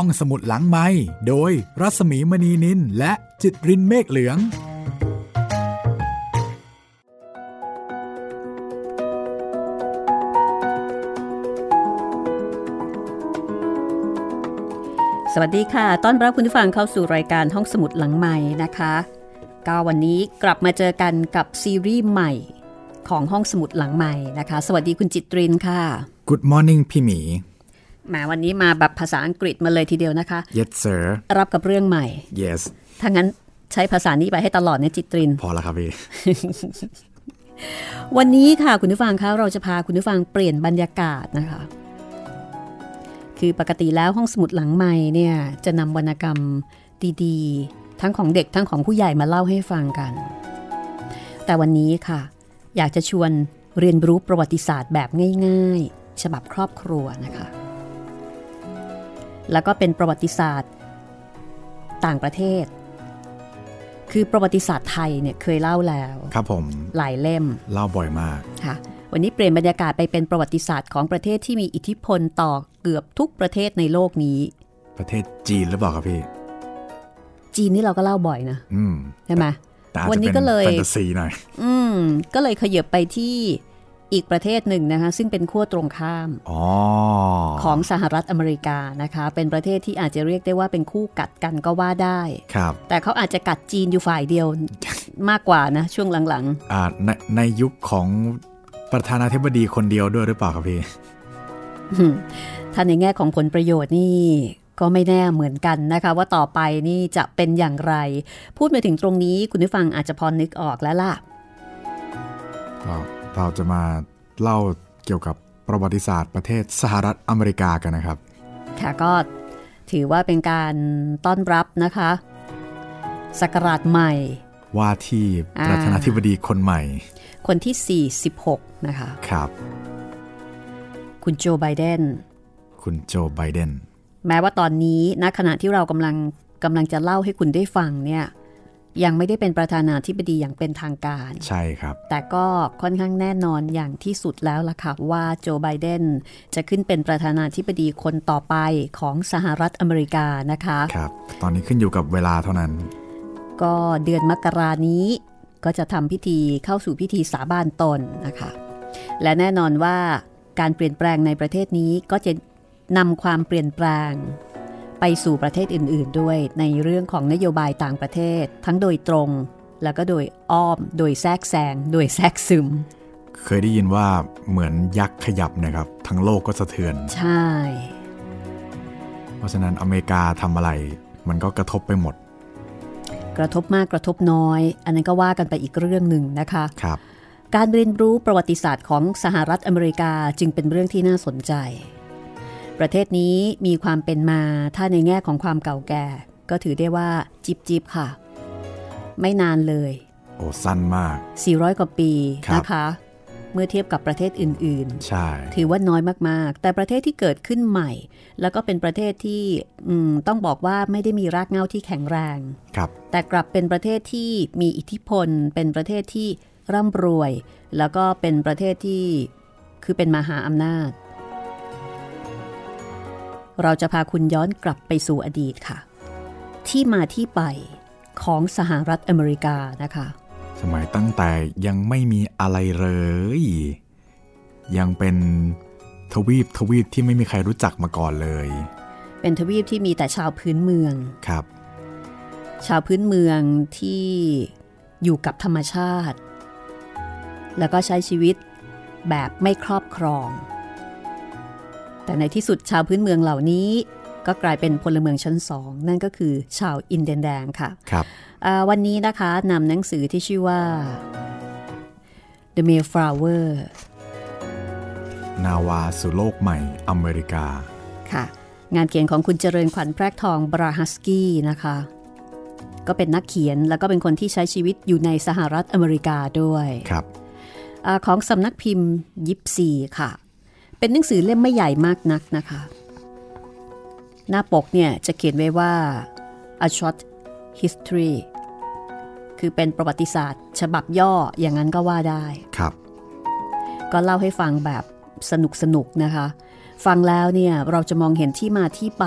ห้องสมุดหลังไม้โดยรัสมีมณีนินและจิตรินเมฆเหลือง สวัสดีค่ะ ต้อนรับคุณผู้ฟังเข้าสู่รายการห้องสมุดหลังใหม่นะคะก็วันนี้กลับมาเจอกันกับซีรีส์ใหม่ของห้องสมุดหลังใหม่นะคะ สวัสดีคุณจิตรินค่ะ Good morning พี่หมี มาวันนี้มาแบบภาษาอังกฤษมาเลยทีเดียวนะคะ Yes sir รับกับเรื่องใหม่ Yes ถ้างั้นใช้ภาษานี้ไปให้ตลอดเนี่ยจิตริน พอแล้วครับพี่ วันนี้ค่ะคุณผู้ฟังคะเราจะพาคุณผู้ฟังเปลี่ยนบรรยากาศนะคะ คือปกติแล้วห้องสมุดหลังใหม่เนี่ยจะนำวรรณกรรมดีๆ ทั้งของเด็กทั้งของผู้ใหญ่มาเล่าให้ฟังกัน แต่วันนี้ค่ะ อยากจะชวนเรียนรู้ประวัติศาสตร์แบบง่าย ๆ ฉบับครอบครัวนะคะ แล้วก็เป็นประวัติศาสตร์ ต่างประเทศ คือประวัติศาสตร์ไทยเนี่ยเคยเล่าแล้ว ครับผมหลายเล่ม เล่าบ่อยมากค่ะ วันนี้เปลี่ยนบรรยากาศไปเป็นประวัติศาสตร์ของประเทศที่มีอิทธิพลต่อเกือบทุกประเทศในโลกนี้ ประเทศจีนหรือเปล่าครับพี่ จีนนี่เราก็เล่าบ่อยนะอืมใช่ไหมแต่อาจวันจะนี้เป็นก็เลยแฟนตาซีหน่อยอืมก็เลยขยับไปที่ อีกประเทศหนึ่งนะคะซึ่งเป็นขั้วตรงข้ามอ๋อของสหรัฐอเมริกานะคะ เป็นประเทศที่อาจจะเรียกได้ว่าเป็นคู่กัดกันก็ว่าได้ครับ แต่เขาอาจจะกัดจีนอยู่ฝ่ายเดียวมากกว่านะช่วงหลังอ่าในในยุคของประธานาธิบดีคนเดียวด้วยหรือเปล่าครับพี่ๆถ้าในแง่ของผลประโยชน์นี่ก็ไม่แน่เหมือนกันนะคะ ว่าต่อไปนี่จะเป็นอย่างไร พูดมาถึงตรงนี้คุณผู้ฟังอาจจะพอนึกออกแล้วล่ะก็ เราจะมาเล่าเกี่ยวกับประวัติศาสตร์ประเทศสหรัฐอเมริกากันนะครับ ค่ะก็ถือว่าเป็นการต้อนรับนะคะศักราชใหม่ ว่าที่อ่าประธานาธิบดีคนใหม่ คนที่ 46 นะคะ ครับ คุณโจไบเดน คุณโจไบเดน แม้ว่าตอนนี้ณขณะที่เรากำลังกำลังจะเล่าให้คุณได้ฟังเนี่ย ยังไม่ได้เป็นประธานาธิบดีอย่างเป็นทางการ ใช่ครับ แต่ก็ค่อนข้างแน่นอนอย่างที่สุดแล้วล่ะค่ะว่าโจไบเดนจะขึ้นเป็นประธานาธิบดีคนต่อไปของสหรัฐอเมริกานะคะครับ ตอนนี้ขึ้นอยู่กับเวลาเท่านั้น ก็เดือนมกรานี้ก็จะทำพิธีเข้าสู่พิธีสาบานตนนะคะ และแน่นอนว่าการเปลี่ยนแปลงในประเทศนี้ก็จะนำความเปลี่ยนแปลง ไปสู่ประเทศอื่น ๆ ด้วยในเรื่องของนโยบายต่างประเทศ ทั้งโดยตรง แล้วก็โดยอ้อม โดยแทรกแซงโดยแทรกซึม เคยได้ยินว่าเหมือนยักษ์ขยับนะครับ ทั้งโลกก็สะเทือน ใช่ เพราะฉะนั้นอเมริกาทำอะไร มันก็กระทบไปหมด กระทบมากกระทบน้อย อันนั้นก็ว่ากันไปอีกเรื่องหนึ่งนะคะครับการเรียนรู้ประวัติศาสตร์ของสหรัฐอเมริกาจึงเป็นเรื่องที่น่าสนใจ ประเทศนี้มีความเป็นมาถ้าในแง่ของความเก่าแก่ ก็ถือได้ว่าจิบจิบค่ะ ไม่นานเลย โอ้สั้นมาก 400 กว่าปีครับนะคะ เมื่อเทียบกับประเทศอื่นใช่ๆถือว่าน้อยมากๆ แต่ประเทศที่เกิดขึ้นใหม่ แล้วก็เป็นประเทศที่อืมต้องบอกว่าไม่ได้มีรากเหง้าที่แข็งแรงครับ แต่กลับเป็นประเทศที่มีอิทธิพล เป็นประเทศที่ร่ำรวย แล้วก็เป็นประเทศที่คือเป็นมหาอำนาจ เราจะพาคุณย้อนกลับไปสู่อดีตค่ะ ที่มาที่ไปของสหรัฐอเมริกานะคะ สมัยตั้งแต่ยังไม่มีอะไรเลย ยังเป็นทวีปทวีปที่ไม่มีใครรู้จักมาก่อนเลย เป็นทวีปที่มีแต่ชาวพื้นเมืองครับ ชาวพื้นเมืองที่อยู่กับธรรมชาติ แล้วก็ใช้ชีวิตแบบไม่ครอบครอง แต่ในที่สุดชาวพื้นเมืองเหล่านี้ ก็กลายเป็นพลเมืองชั้นสองนั่นก็คือชาวอินเดียนแดงค่ะครับอ่าวันนี้นะคะนำหนังสือที่ชื่อว่า The Mayflower นาวาสู่โลกใหม่อเมริกา ค่ะ งานเขียนของคุณเจริญขวัญแพรกทองบราฮัสกี้นะคะ ก็เป็นนักเขียนแล้วก็เป็นคนที่ใช้ชีวิตอยู่ในสหรัฐอเมริกาด้วย ครับอาของสำนักพิมพ์ยิปซีค่ะ เป็นหนังสือเล่มไม่ใหญ่มากนักนะคะ หน้าปกเนี่ยจะเขียนไว้ว่า a short history คือเป็นประวัติศาสตร์ ฉบับย่ออย่างนั้นก็ว่าได้ครับ ก็เล่าให้ฟังแบบสนุกสนุกๆนะคะ ฟังแล้วเนี่ยเราจะมองเห็นที่มาที่ไป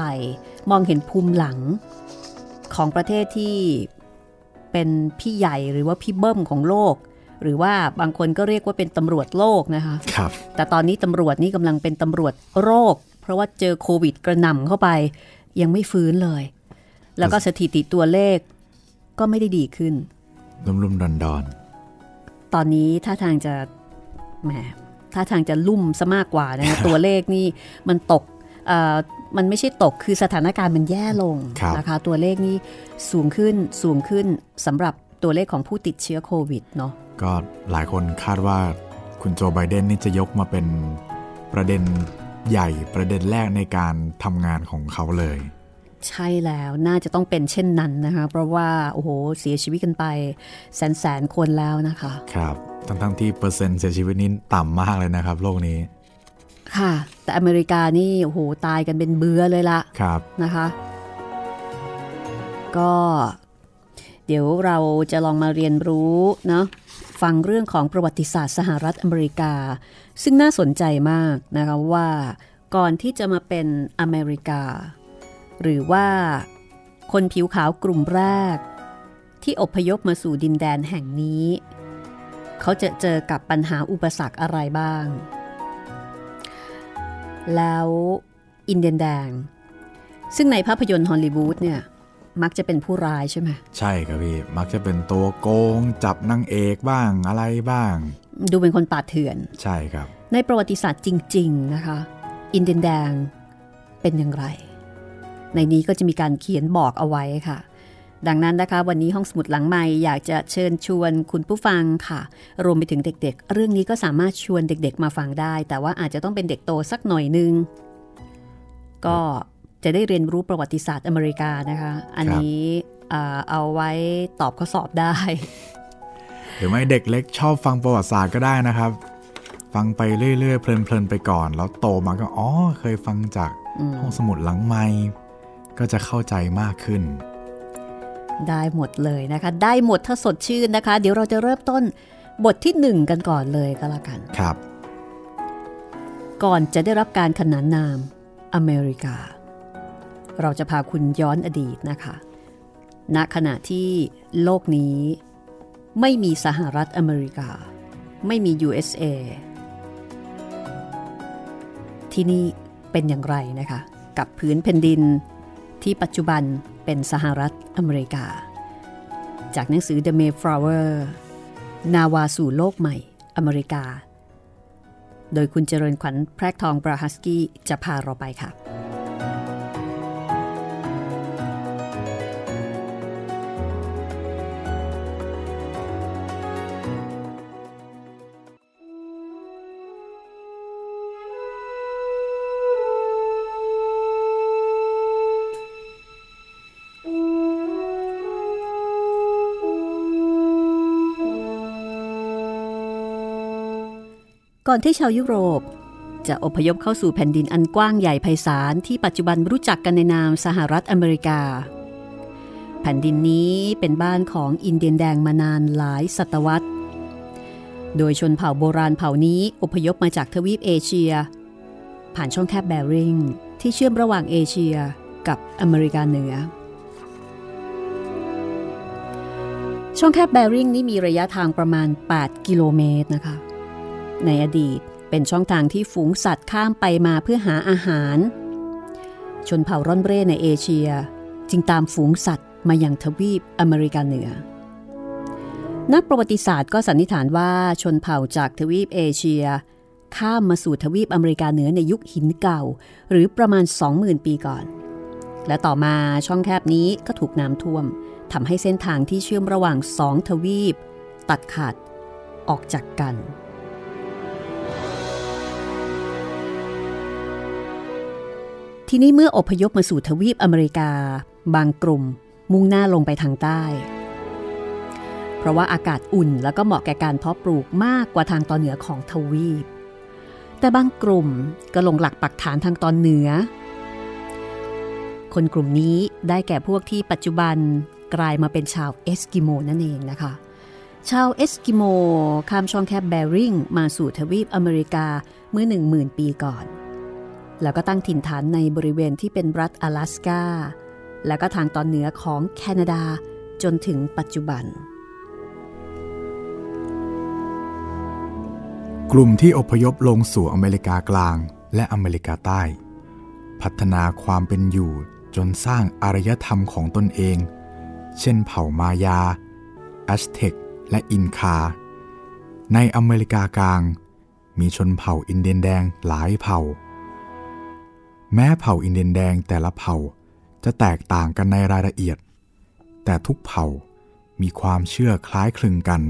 มองเห็นภูมิหลัง ของประเทศที่เป็นพี่ใหญ่หรือว่าพี่เบิ้มของโลก หรือว่าบางคนก็เรียกว่าเป็นตำรวจโลกนะคะครับแต่ตอนนี้ตำรวจนี่กำลังเป็นตำรวจโรค เพราะว่าเจอโควิดกระหน่ำเข้าไป ยังไม่ฟื้นเลย แล้วก็สถิติตัวเลขก็ไม่ได้ดีขึ้นลุ่มๆดอนดอนตอนนี้ท่าทางจะแหมท่าทางจะลุ่มซะมากกว่านะคะตัวเลขนี่มันตกเอ่อมันไม่ใช่ตกคือสถานการณ์มันแย่ลงนะคะตัวเลขนี่สูงขึ้นสูงขึ้นสำหรับตัวเลขของผู้ติดเชื้อโควิดเนาะๆ ก็หลายคนคาดว่าคุณโจไบเดนนี่จะยกมาเป็นประเด็นใหญ่ประเด็นแรกในการทำงานของเขาเลย ใช่แล้วน่าจะต้องเป็นเช่นนั้นนะคะ เพราะว่า โอ้โห เสียชีวิตกันไป แสนแสนคนแล้วนะคะ ครับ ทั้งๆที่เปอร์เซ็นต์เสียชีวิตนี้ต่ำมากเลยนะครับ โลกนี้ ค่ะ แต่อเมริกานี่ โอ้โห ตายกันเป็นเบื่อเลยละครับนะคะ ก็ เดี๋ยวเราจะลองมาเรียนรู้เนาะ ฟังเรื่องของประวัติศาสตร์สหรัฐอเมริกา ซึ่งน่าสนใจมากนะคะว่าก่อนที่จะมาเป็นอเมริกา หรือว่าคนผิวขาวกลุ่มแรก ที่อพยพมาสู่ดินแดนแห่งนี้ เขาจะเจอกับปัญหาอุปสรรคอะไรบ้าง แล้วอินเดียนแดง ซึ่งในภาพยนตร์ฮอลลีวูดเนี่ย มักจะเป็นผู้ร้ายใช่ไหมใช่ครับพี่ มักจะเป็นตัวโกง จับนางเอกบ้างอะไรบ้าง ดูเป็นคนป่าเถื่อน ใช่ครับ ในประวัติศาสตร์จริง ๆ นะคะ อินเดียนแดงเป็นอย่างไร ในนี้ก็จะมีการเขียนบอกเอาไว้ค่ะ ดังนั้นนะคะ วันนี้ห้องสมุดหลังใหม่อยากจะเชิญชวนคุณผู้ฟังค่ะ รวมไปถึงเด็ก ๆ เรื่องนี้ก็สามารถชวนเด็ก ๆ มาฟังได้ แต่ว่าอาจจะต้องเป็นเด็กโตสักหน่อยนึง ก็ จะได้เรียนรู้ประวัติศาสตร์อเมริกานะคะ อันนี้อ่าเอาไว้ตอบข้อสอบได้ หรือไม่เด็กเล็กชอบฟังประวัติศาสตร์ก็ได้นะครับ ฟังไปเรื่อยๆ เพลินๆไปก่อน แล้วโตมาก็อ๋อเคยฟังจากอืมห้องสมุดหลังไม้ก็จะเข้าใจมากขึ้น ได้หมดเลยนะคะ ได้หมดถ้าสดชื่นนะคะ เดี๋ยวเราจะเริ่มต้นบทที่หนึ่งกันก่อนเลยก็แล้วกันครับ ก่อนจะได้รับการขนานนามอเมริกา เราจะพาคุณย้อนอดีตนะคะณขณะที่โลกนี้ ไม่มีสหรัฐอเมริกา ไม่มี USA ที่นี่เป็นอย่างไรนะคะ กับพื้นแผ่นดินที่ปัจจุบันเป็นสหรัฐอเมริกา จากหนังสือ The Mayflower นาวาสู่โลกใหม่ อเมริกา โดยคุณเจริญขวัญแพรกทองบราฮัสกี้จะพาเราไปค่ะ ก่อนที่ชาวยุโรป จะอพยพเข้าสู่แผ่นดินอันกว้างใหญ่ไพศาลที่ปัจจุบันรู้จักกันในนามสหรัฐอเมริกา แผ่นดินนี้เป็นบ้านของอินเดียนแดงมานานหลายศตวรรษ โดยชนเผ่าโบราณเผ่านี้อพยพมาจากทวีปเอเชีย ผ่านช่องแคบแบริงที่เชื่อมระหว่างเอเชียกับอเมริกาเหนือช่องแคบแบริงนี้มีระยะทางประมาณ 8 กิโลเมตรนะคะ ในอดีตเป็นช่องทางที่ฝูงสัตว์ข้ามไปมาเพื่อหาอาหาร ชนเผ่าร่อนเร่ในเอเชีย จึงตามฝูงสัตว์มายังทวีปอเมริกาเหนือ นักประวัติศาสตร์ก็สันนิษฐานว่าชนเผ่าจากทวีปเอเชีย ข้ามมาสู่ทวีปอเมริกาเหนือในยุคหินเก่า หรือประมาณ 20,000 ปีก่อน และต่อมาช่องแคบนี้ก็ถูกน้ำท่วมทำให้เส้นทางที่เชื่อมระหว่างสองทวีป ตัดขาดออกจากกัน ทีนี้เมื่ออพยพมาสู่ทวีปอเมริกา บางกลุ่ม มุ่งหน้าลงไปทางใต้ เพราะว่าอากาศอุ่นแล้วก็เหมาะแก่การเพาะปลูกมากกว่าทางตอนเหนือของทวีป แต่บางกลุ่มก็ลงหลักปักฐานทางตอนเหนือ คนกลุ่มนี้ได้แก่พวกที่ปัจจุบันกลายมาเป็นชาวเอสกิโมนั่นเองนะคะ ชาวเอสกิโมข้ามช่องแคบแบริงมาสู่ทวีปอเมริกาเมื่อ 10,000 ปีก่อน แล้วก็ตั้งถิ่นฐานในบริเวณที่เป็นรัฐอะแลสกาแล้วก็ทางตอนเหนือของแคนาดาจนถึงปัจจุบัน กลุ่มที่อพยพลงสู่อเมริกากลางและอเมริกาใต้ พัฒนาความเป็นอยู่จนสร้างอารยธรรมของตนเอง เช่นเผ่ามายาแอสเท็กและอินคา ในอเมริกากลาง มีชนเผ่าอินเดียนแดงหลายเผ่า แม้เผ่าอินเดียนแดงแต่ละเผ่าจะแตกต่างกันในรายละเอียด แต่ทุกเผ่ามีความเชื่อคล้ายคลึงกัน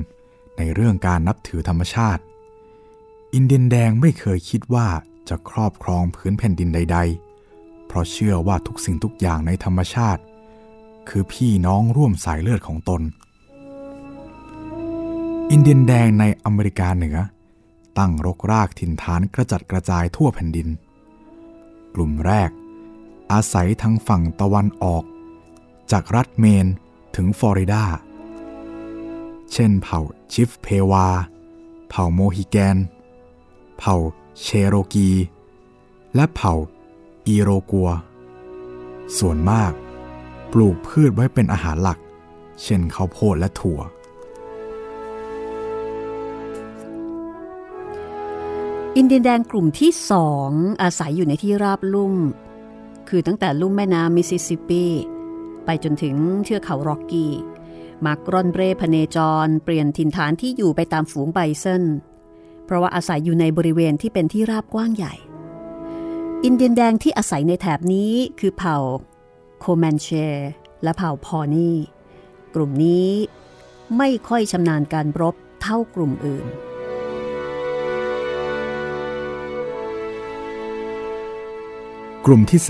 ในเรื่องการนับถือธรรมชาติ อินเดียนแดงไม่เคยคิดว่าจะครอบครองพื้นแผ่นดินใด ๆ เพราะเชื่อว่าทุกสิ่งทุกอย่างในธรรมชาติ คือพี่น้องร่วมสายเลือดของตน อินเดียนแดงในอเมริกาเหนือ ตั้งรกรากถิ่นฐานกระจัดกระจายทั่วแผ่นดิน กลุ่มแรก อาศัยทางฝั่งตะวันออก จากรัฐเมนถึงฟลอริดา เช่นเผ่าชิฟเพวา เผ่าโมฮิแกน เผ่าเชโรกี และเผ่าอีโรกัว ส่วนมาก ปลูกพืชไว้เป็นอาหารหลัก เช่นข้าวโพดและถั่ว อินเดียนแดงกลุ่มที่สองอาศัยอยู่ในที่ราบลุ่ม คือตั้งแต่ลุ่มแม่น้ำมิสซิสซิปปี ไปจนถึงเทือกเขาร็อกกี้มักร่อนเร่พเนจร เปลี่ยนถิ่นฐานที่อยู่ไปตามฝูงไบซันเพราะว่าอาศัยอยู่ในบริเวณที่เป็นที่ราบกว้างใหญ่ อินเดียนแดงที่อาศัยในแถบนี้คือเผ่าโคแมนชีและเผ่าพอนีกลุ่มนี้ไม่ค่อยชำนาญการรบเท่ากลุ่มอื่น ลุ่มที่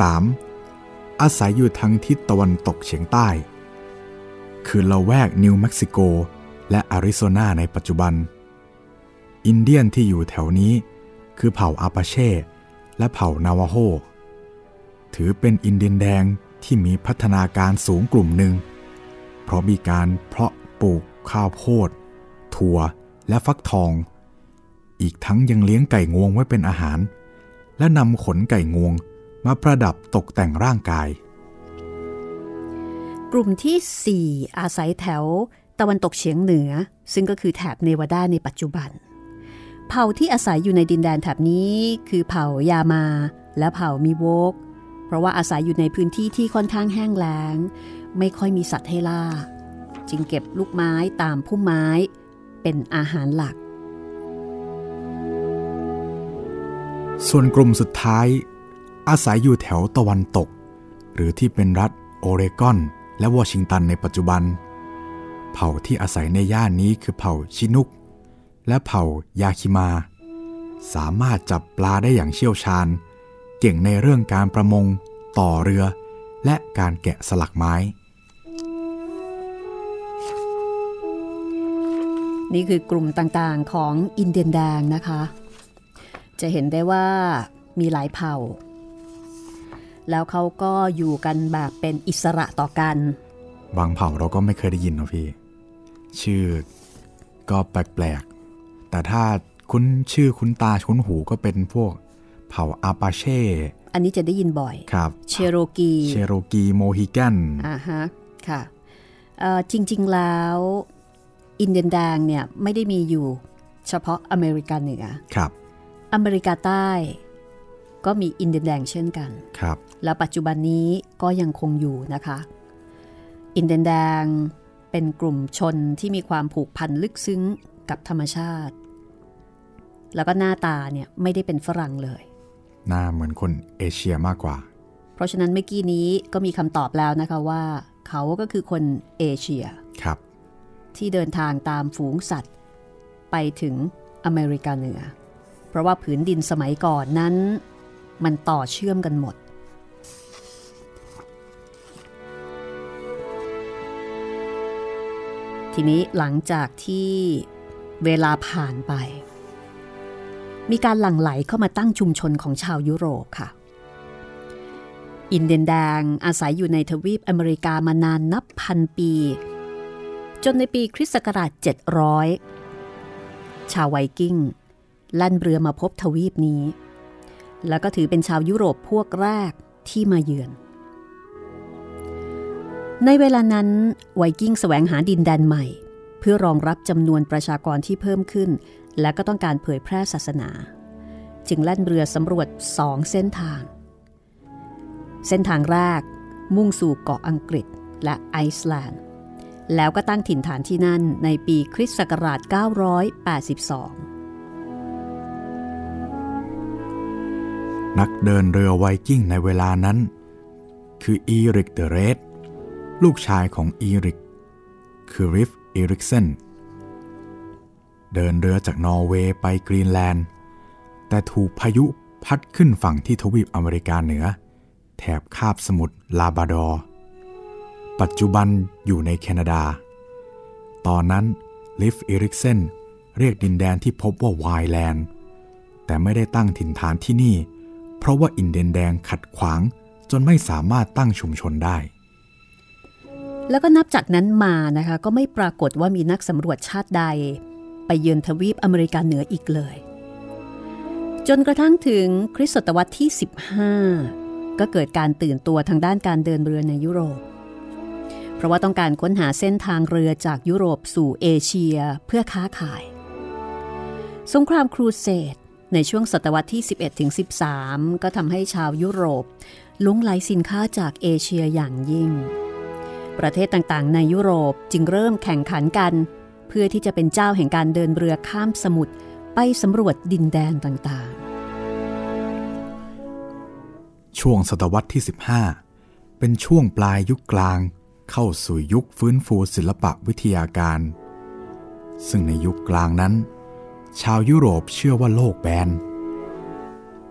3อาศัยอยู่ทางทิศตะวันตกเฉียงใต้ คือละแวกนิวเม็กซิโก และอาริโซนาในปัจจุบัน อินเดียนที่อยู่แถวนี้ คือเผ่าอาปาเช่ และเผ่านาวาโฮ ถือเป็นอินเดียนแดงที่มีพัฒนาการสูงกลุ่มหนึ่ง เพราะมีการเพาะปลูกข้าวโพด ถั่ว และฟักทอง อีกทั้งยังเลี้ยงไก่งวงไว้เป็นอาหาร และนำขนไก่งวง มาประดับตกแต่งร่างกาย กลุ่มที่ 4 อาศัยแถวตะวันตกเฉียงเหนือ ซึ่งก็คือแถบเนวาดาในปัจจุบัน เผ่าที่อาศัยอยู่ในดินแดนแถบนี้คือเผ่ายามา และเผ่ามีโวก เพราะว่าอาศัยอยู่ในพื้นที่ที่ค่อนข้างแห้งแล้ง ไม่ค่อยมีสัตว์ให้ล่า จึงเก็บลูกไม้ตามพุ่มไม้เป็นอาหารหลัก ส่วนกลุ่มสุดท้าย อาศัยอยู่แถวตะวันตก หรือที่เป็นรัฐโอเรกอน และวอชิงตันในปัจจุบัน เผ่าที่อาศัยในย่านนี้คือเผ่าชินุก และเผ่ายาคิมา สามารถจับปลาได้อย่างเชี่ยวชาญ เก่งในเรื่องการประมง ต่อเรือ และการแกะสลักไม้ นี่คือกลุ่มต่างๆของอินเดียนแดงนะคะ จะเห็นได้ว่ามีหลายเผ่า แล้วเขาก็อยู่กันแบบเป็นอิสระต่อกัน บางเผ่าเราก็ไม่เคยได้ยินนะพี่ ชื่อก็แปลกๆ แต่ถ้าคุ้นชื่อคุ้นตาคุ้นหูก็เป็นพวกเผ่าอาปาเช่ อันนี้จะได้ยินบ่อย ครับ เชโรกี เชโรกีโมฮิแกนอ่าฮะ ค่ะเอ่อจริง ๆ แล้วอินเดียนแดงเนี่ยไม่ได้มีอยู่เฉพาะอเมริกาเหนือ ครับ อเมริกาใต้ ก็มีอินเดียนแดงเช่นกัน ครับ แล้วปัจจุบันนี้ก็ยังคงอยู่นะคะ อินเดียนแดงเป็นกลุ่มชนที่มีความผูกพันลึกซึ้งกับธรรมชาติ แล้วก็หน้าตาเนี่ยไม่ได้เป็นฝรั่งเลย หน้าเหมือนคนเอเชียมากกว่า เพราะฉะนั้นเมื่อกี้นี้ก็มีคำตอบแล้วนะคะว่า เขาก็คือคนเอเชีย ครับ ที่เดินทางตามฝูงสัตว์ ไปถึงอเมริกาเหนือ เพราะว่าผืนดินสมัยก่อนนั้น มันต่อเชื่อมกันหมด ทีนี้หลังจากที่เวลาผ่านไป มีการหลั่งไหลเข้ามาตั้งชุมชนของชาวยุโรปค่ะ อินเดียนแดงอาศัยอยู่ในทวีปอเมริกามานานนับพันปี จนในปีคริสต์ศักราช 700 ชาวไวกิ้งแล่นเรือมาพบทวีปนี้ แล้วก็ถือเป็นชาวยุโรปพวกแรกที่มาเยือน ในเวลานั้นไวกิ้งแสวงหาดินแดนใหม่ เพื่อรองรับจำนวนประชากรที่เพิ่มขึ้น และก็ต้องการเผยแพร่ศาสนา จึงแล่นเรือสำรวจสองเส้นทาง เส้นทางแรกมุ่งสู่เกาะอังกฤษและไอซ์แลนด์ แล้วก็ตั้งถิ่นฐานที่นั่นในปีคริสต์ศักราช 982 นักเดินเรือไวกิ้งในเวลานั้น คืออีริกเดอะเรดลูกชายของอีริก คือลิฟอีริกเซนเดินเรือจากนอร์เวย์ไปกรีนแลนด์ แต่ถูกพายุพัดขึ้นฝั่งที่ทวีปอเมริกาเหนือ แถบคาบสมุทรลาบราดอร์ ปัจจุบันอยู่ในแคนาดา ตอนนั้นลิฟอีริกเซนเรียกดินแดนที่พบว่าไวน์แลนด์ แต่ไม่ได้ตั้งถิ่นฐานที่นี่ เพราะว่าอินเดียนแดงขัดขวางจนไม่สามารถตั้งชุมชนได้ แล้วก็นับจากนั้นมานะคะ ก็ไม่ปรากฏว่ามีนักสำรวจชาติใด ไปเยือนทวีปอเมริกาเหนืออีกเลย จนกระทั่งถึงคริสตศตวรรษที่ 15 ก็เกิดการตื่นตัวทางด้านการเดินเรือในยุโรป เพราะว่าต้องการค้นหาเส้นทางเรือจากยุโรปสู่เอเชียเพื่อค้าขาย สงครามครูเสด ในช่วงศตวรรษที่ 11ถึง13 ก็ทำให้ชาวยุโรปลุ้งไหลสินค้าจากเอเชียอย่างยิ่ง ประเทศต่างๆ ในยุโรปจึงเริ่มแข่งขันกัน เพื่อที่จะเป็นเจ้าแห่งการเดินเรือข้ามสมุทรไปสำรวจดินแดนต่างๆ ช่วงศตวรรษที่ 15 เป็นช่วงปลายยุคกลาง เข้าสู่ยุคฟื้นฟูศิลปะวิทยาการ ซึ่งในยุคกลางนั้น ชาวยุโรปเชื่อว่าโลกแบน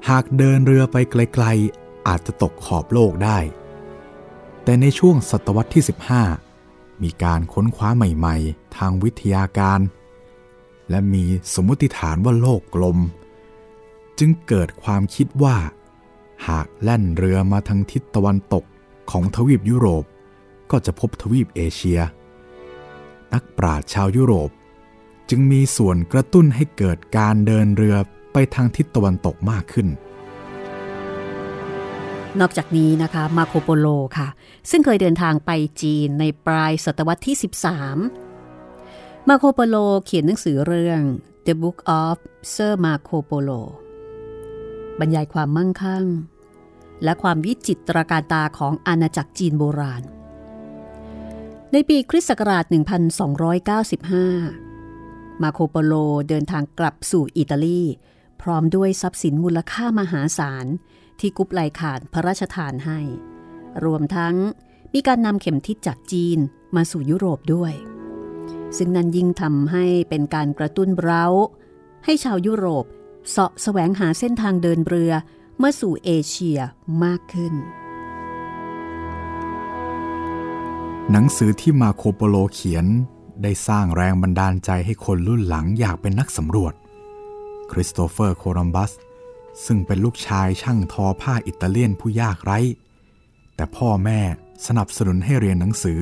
หากเดินเรือไปไกลๆ อาจจะตกขอบโลกได้ แต่ในช่วงศตวรรษที่ 15 มีการค้นคว้าใหม่ๆ ทางวิทยาการ และมีสมมติฐานว่าโลกกลม จึงเกิดความคิดว่า หากแล่นเรือมาทางทิศตะวันตกของทวีปยุโรปก็จะพบทวีปเอเชีย นักปราชญ์ชาวยุโรป จึงมีส่วนกระตุ้นให้เกิดการเดินเรือไปทางทิศตะวันตกมากขึ้น นอกจากนี้นะคะมาโคโปโลค่ะ ซึ่งเคยเดินทางไปจีนในปลายศตวรรษที่ 13 มาโคโปโลเขียนหนังสือเรื่อง The Book of Sir Marco Polo บรรยายความมั่งคั่ง และความวิจิตรการตาของอาณาจักรจีนโบราณ ในปีคริสต์ศักราช 1295 มาโคโปโลเดินทางกลับสู่อิตาลี พร้อมด้วยทรัพย์สินมูลค่ามหาศาล ที่กุปไลขาดพระราชทานให้ รวมทั้งมีการนำเข็มทิศจากจีนมาสู่ยุโรปด้วย ซึ่งนั้นยิ่งทำให้เป็นการกระตุ้นเร้า ให้ชาวยุโรปเสาะแสวงหาเส้นทางเดินเรือเมื่อสู่เอเชียมากขึ้น หนังสือที่มาโคโปโลเขียน ได้สร้างแรงบันดาลใจให้คนรุ่นหลังอยากเป็นนักสำรวจ คริสโตเฟอร์โคลัมบัส ซึ่งเป็นลูกชายช่างทอผ้าอิตาเลียนผู้ยากไร้ แต่พ่อแม่สนับสนุนให้เรียนหนังสือ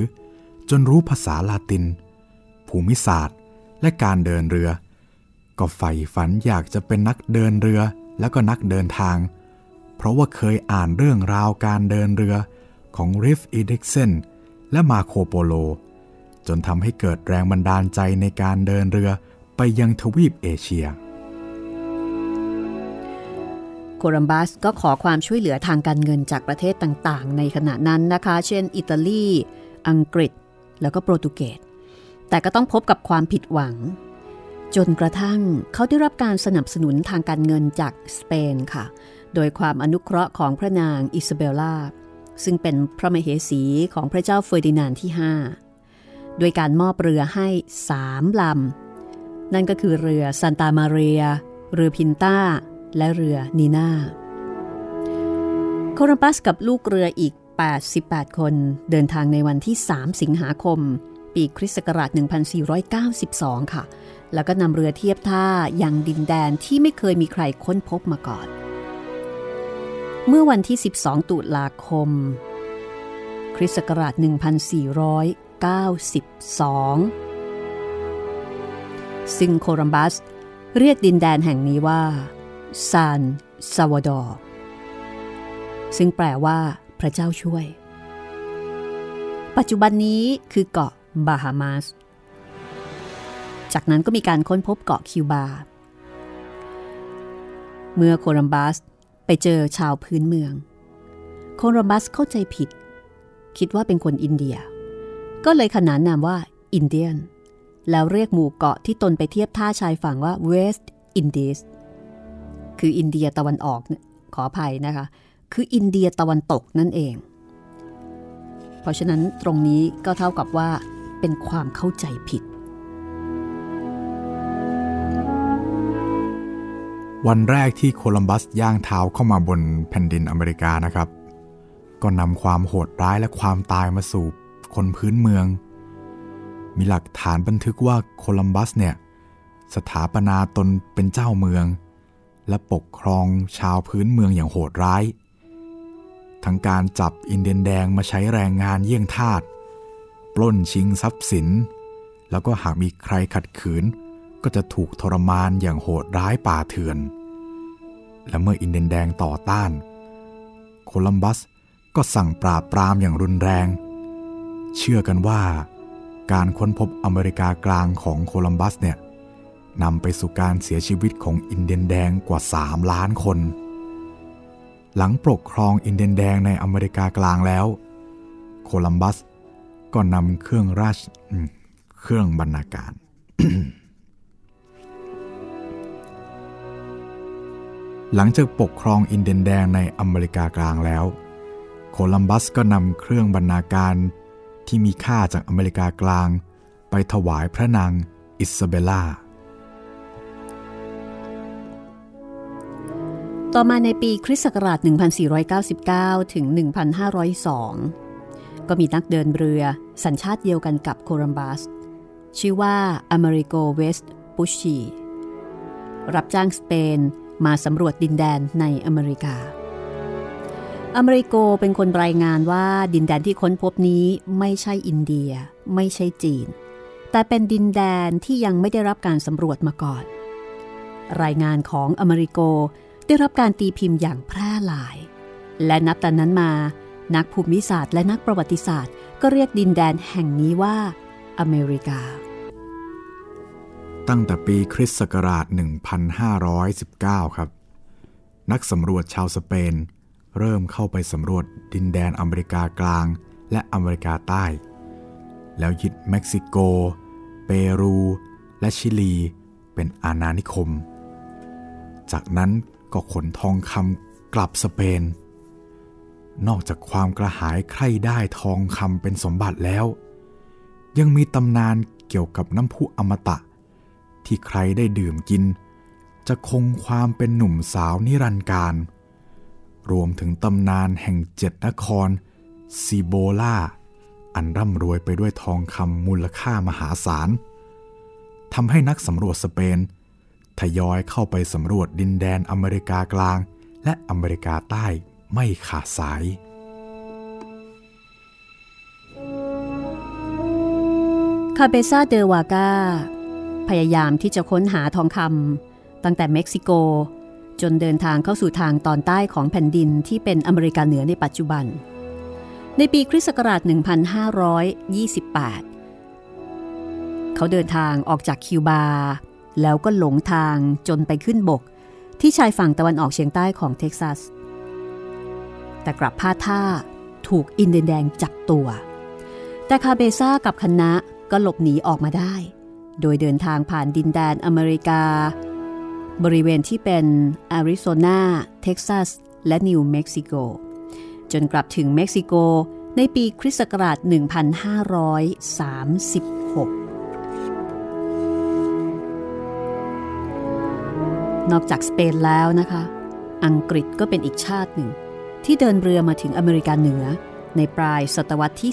จนรู้ภาษาลาติน ภูมิศาสตร์ และการเดินเรือ ก็ใฝ่ฝันอยากจะเป็นนักเดินเรือแล้วก็นักเดินทาง เพราะว่าเคยอ่านเรื่องราวการเดินเรือของลิฟอีริกเซนและมาร์โคโปโล จนทำให้เกิดแรงบันดาลใจในการเดินเรือไปยังทวีปเอเชีย โคลัมบัสก็ขอความช่วยเหลือทางการเงินจากประเทศต่างๆ ในขณะนั้นนะคะ เช่น อิตาลี อังกฤษ แล้วก็โปรตุเกส แต่ก็ต้องพบกับความผิดหวัง จนกระทั่งเขาได้รับการสนับสนุนทางการเงินจากสเปนค่ะ โดยความอนุเคราะห์ของพระนางอิซาเบลลาซึ่งเป็นพระมเหสีของพระเจ้าเฟอร์ดินานด์ที่5 โดยการมอบเรือให้สามลำ นั่นก็คือเรือซานตามาเรีย เรือพินต้า และเรือนีนาโคลัมบัสกับลูกเรืออีก 88 คนเดินทางในวันที่ 3 สิงหาคม ปีคริสต์ศักราช 1492 ค่ะ แล้วก็นำเรือเทียบท่ายังดินแดนที่ไม่เคยมีใครค้นพบมาก่อน เมื่อวันที่ 12 ตุลาคม คริสต์ศักราช1400 92 ซึ่งโคลัมบัสเรียกดินแดนแห่งนี้ว่าซานซัลวาดอร์ซึ่งแปลว่าพระเจ้าช่วย ปัจจุบันนี้คือเกาะบาฮามาส จากนั้นก็มีการค้นพบเกาะคิวบา เมื่อโคลัมบัสไปเจอชาวพื้นเมือง โคลัมบัสเข้าใจผิด คิดว่าเป็นคนอินเดีย ก็เลยขนานนามว่าอินเดียน แล้วเรียกหมู่เกาะที่ตนไปเทียบท่าชายฝั่งว่าเวสต์อินดีสคืออินเดียตะวันออกขออภัยนะคะ คืออินเดียตะวันตกนั่นเอง เพราะฉะนั้นตรงนี้ก็เท่ากับว่าเป็นความเข้าใจผิด วันแรกที่โคลัมบัสย่างเท้าเข้ามาบนแผ่นดินอเมริกานะครับ ก็นำความโหดร้ายและความตายมาสู่ คนพื้นเมือง มีหลักฐานบันทึกว่าโคลัมบัสเนี่ย สถาปนาตนเป็นเจ้าเมือง และปกครองชาวพื้นเมืองอย่างโหดร้าย ทั้งการจับอินเดียนแดงมาใช้แรงงานเยี่ยงทาสปล้นชิงทรัพย์สิน แล้วก็หากมีใครขัดขืน ก็จะถูกทรมานอย่างโหดร้ายป่าเถื่อน และเมื่ออินเดียนแดงต่อต้าน โคลัมบัสก็สั่งปราบปรามอย่างรุนแรง เชื่อกันว่า การค้นพบอเมริกากลางของโคลัมบัสเนี่ยนำไปสู่การเสียชีวิตของอินเดียนแดงกว่า 3 ล้านคน หลังปกครองอินเดียนแดงในอเมริกากลางแล้ว โคลัมบัสก็นำเครื่องราชเครื่องบรรณาการ หลังจากปกครองอินเดียนแดงในอเมริกากลางแล้ว โคลัมบัสก็นำเครื่องบรรณาการ ที่มีค่าจากอเมริกากลาง ไปถวายพระนางอิซาเบลล่า ต่อมาในปีคริสต์ศักราช 1499 ถึง 1502 ก็มีนักเดินเรือสัญชาติเดียวกันกับโคลัมบัส ชื่อว่าอเมริโกเวสต์ปุชชีรับจ้างสเปนมาสำรวจดินแดนในอเมริกา อเมริโกเป็นคนรายงานว่าดินแดนที่ค้นพบนี้ไม่ใช่อินเดีย ไม่ใช่จีน แต่เป็นดินแดนที่ยังไม่ได้รับการสำรวจมาก่อน รายงานของอเมริโกได้รับการตีพิมพ์อย่างแพร่หลาย และนับแต่นั้นมา นักภูมิศาสตร์และนักประวัติศาสตร์ ก็เรียกดินแดนแห่งนี้ว่าอเมริกา ตั้งแต่ปีคริสต์ศักราช 1519 ครับ นักสำรวจชาวสเปน เริ่มเข้าไปสำรวจดินแดนอเมริกากลางและอเมริกาใต้ แล้วยึดเม็กซิโก เปรู และชิลี เป็นอาณานิคม จากนั้นก็ขนทองคำกลับสเปน นอกจากความกระหายใคร่ได้ทองคำเป็นสมบัติแล้ว ยังมีตำนานเกี่ยวกับน้ำพุอมตะ ที่ใครได้ดื่มกิน จะคงความเป็นหนุ่มสาวนิรันดร์การ รวมถึงตำนานแห่งเจ็ดนครซีโบลาอันร่ำรวยไปด้วยทองคำมูลค่ามหาศาลทำให้นักสำรวจสเปน ทยอยเข้าไปสำรวจดินแดนอเมริกากลาง และอเมริกาใต้ไม่ขาดสายคาเบซาเดวากาพยายามที่จะค้นหาทองคำตั้งแต่เม็กซิโก จนเดินทางเข้าสู่ทางตอนใต้ของแผ่นดินที่เป็นอเมริกาเหนือในปัจจุบัน ในปีคริสต์ศักราช 1528 เขาเดินทางออกจากคิวบา แล้วก็หลงทางจนไปขึ้นบก ที่ชายฝั่งตะวันออกเฉียงใต้ของเท็กซัส แต่กลับพลาดท่าถูกอินเดียนแดงจับตัว แต่คาเบซ่ากับคณะก็หลบหนีออกมาได้ โดยเดินทางผ่านดินแดนอเมริกา บริเวณที่เป็นแอริโซนา เท็กซัส และนิวเม็กซิโก จนกลับถึงเม็กซิโกในปีคริสต์ศักราช 1536 นอกจากสเปนแล้วนะคะ อังกฤษก็เป็นอีกชาติหนึ่ง ที่เดินเรือมาถึงอเมริกาเหนือในปลายศตวรรษที่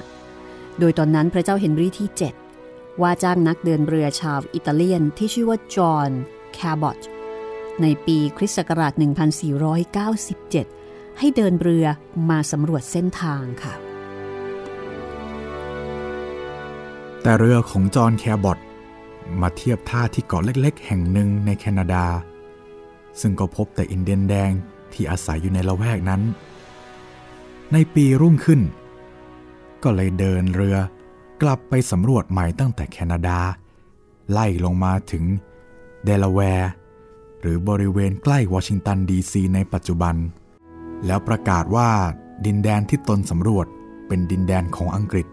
15 โดยตอนนั้นพระเจ้าเฮนรี่ที่ 7 ว่าจ้างนักเดินเรือชาวอิตาเลียนที่ชื่อว่าจอห์น แคบอตในปีคริสต์ศักราช 1497 ให้เดินเรือมาสำรวจเส้นทางค่ะ แต่เรือของจอห์นแคบอตมาเทียบท่าที่เกาะเล็กๆ แห่งหนึ่งในแคนาดา ซึ่งก็พบแต่อินเดียนแดงที่อาศัยอยู่ในละแวกนั้น ในปีรุ่งขึ้น ก็เลยเดินเรือกลับไปสำรวจใหม่ตั้งแต่แคนาดา ไล่ลงมาถึง เดลาแวร์ หรือบริเวณใกล้วอชิงตันดีซีในปัจจุบัน แล้วประกาศว่าดินแดนที่ตนสำรวจเป็นดินแดนของอังกฤษ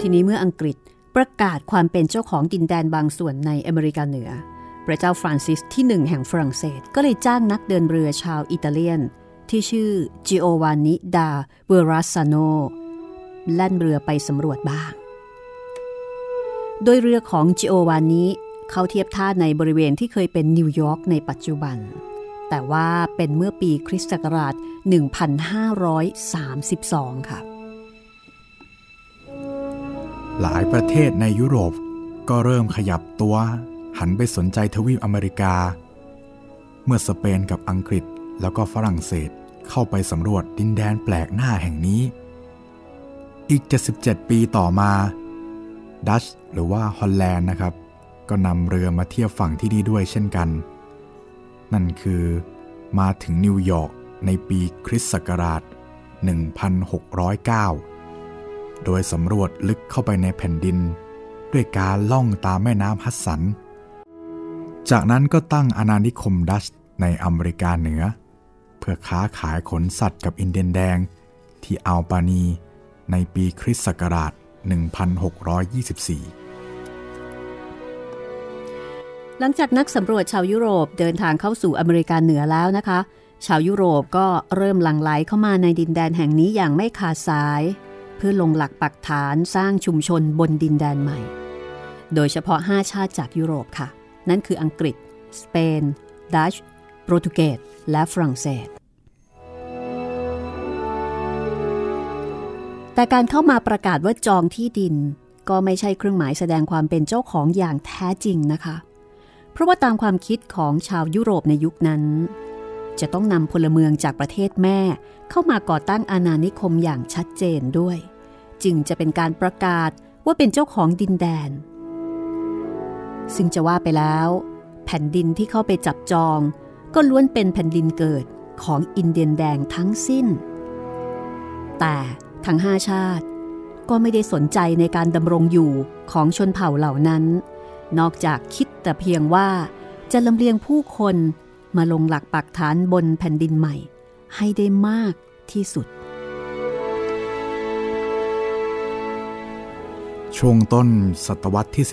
ทีนี้เมื่ออังกฤษประกาศความเป็นเจ้าของดินแดนบางส่วนในอเมริกาเหนือ พระเจ้าฟรานซิสที่หนึ่งแห่งฝรั่งเศส ก็เลยจ้างนักเดินเรือชาวอิตาเลียน ที่ชื่อจิโอวานิดาเบรัสซาโนแล่นเรือไปสำรวจบ้าง โดยเรือของจิโอวานนิเข้าเทียบท่าในบริเวณที่เคยเป็นนิวยอร์กในปัจจุบัน แต่ว่าเป็นเมื่อปีคริสต์ศักราช 1532 ค่ะ หลายประเทศในยุโรปก็เริ่มขยับตัวหันไปสนใจทวีปอเมริกา เมื่อสเปนกับอังกฤษแล้วก็ฝรั่งเศสเข้าไปสำรวจดินแดนแปลกหน้าแห่งนี้ อีก 77 ปีต่อมา ดัตช์หรือว่าฮอลแลนด์นะครับ ก็นำเรือมาเทียบฝั่งที่นี่ด้วยเช่นกัน นั่นคือมาถึงนิวยอร์กในปีคริสต์ศักราช 1609 โดยสำรวจลึกเข้าไปในแผ่นดิน ด้วยการล่องตามแม่น้ำฮัดสัน จากนั้นก็ตั้งอาณานิคมดัตช์ในอเมริกาเหนือ เพื่อค้าขายขนสัตว์กับอินเดียนแดง ที่อัลบานีในปีคริสต์ศักราช 1624 หลังจากนักสำรวจชาวยุโรปเดินทางเข้าสู่อเมริกาเหนือแล้วนะคะ ชาวยุโรปก็เริ่มหลั่งไหลเข้ามาในดินแดนแห่งนี้อย่างไม่ขาดสาย เพื่อลงหลักปักฐานสร้างชุมชนบนดินแดนใหม่ โดยเฉพาะ 5 ชาติจากยุโรปค่ะ นั่นคืออังกฤษ สเปนดัชโปรตุเกสและฝรั่งเศส แต่การเข้ามาประกาศว่าจองที่ดิน ก็ไม่ใช่เครื่องหมายแสดงความเป็นเจ้าของอย่างแท้จริงนะคะ เพราะว่าตามความคิดของชาวยุโรปในยุคนั้น จะต้องนำพลเมืองจากประเทศแม่ เข้ามาก่อตั้งอาณานิคมอย่างชัดเจนด้วย จึงจะเป็นการประกาศว่าเป็นเจ้าของดินแดน ซึ่งจะว่าไปแล้ว แผ่นดินที่เข้าไปจับจอง ก็ล้วนเป็นแผ่นดินเกิดของอินเดียนแดงทั้งสิ้น แต่ ทั้งห้าชาติ ก็ไม่ได้สนใจในการดำรงอยู่ของชนเผ่าเหล่านั้น นอกจากคิดแต่เพียงว่าจะลำเลียงผู้คนมาลงหลักปักฐานบนแผ่นดินใหม่ ให้ได้มากที่สุด ช่วงต้นศตวรรษที่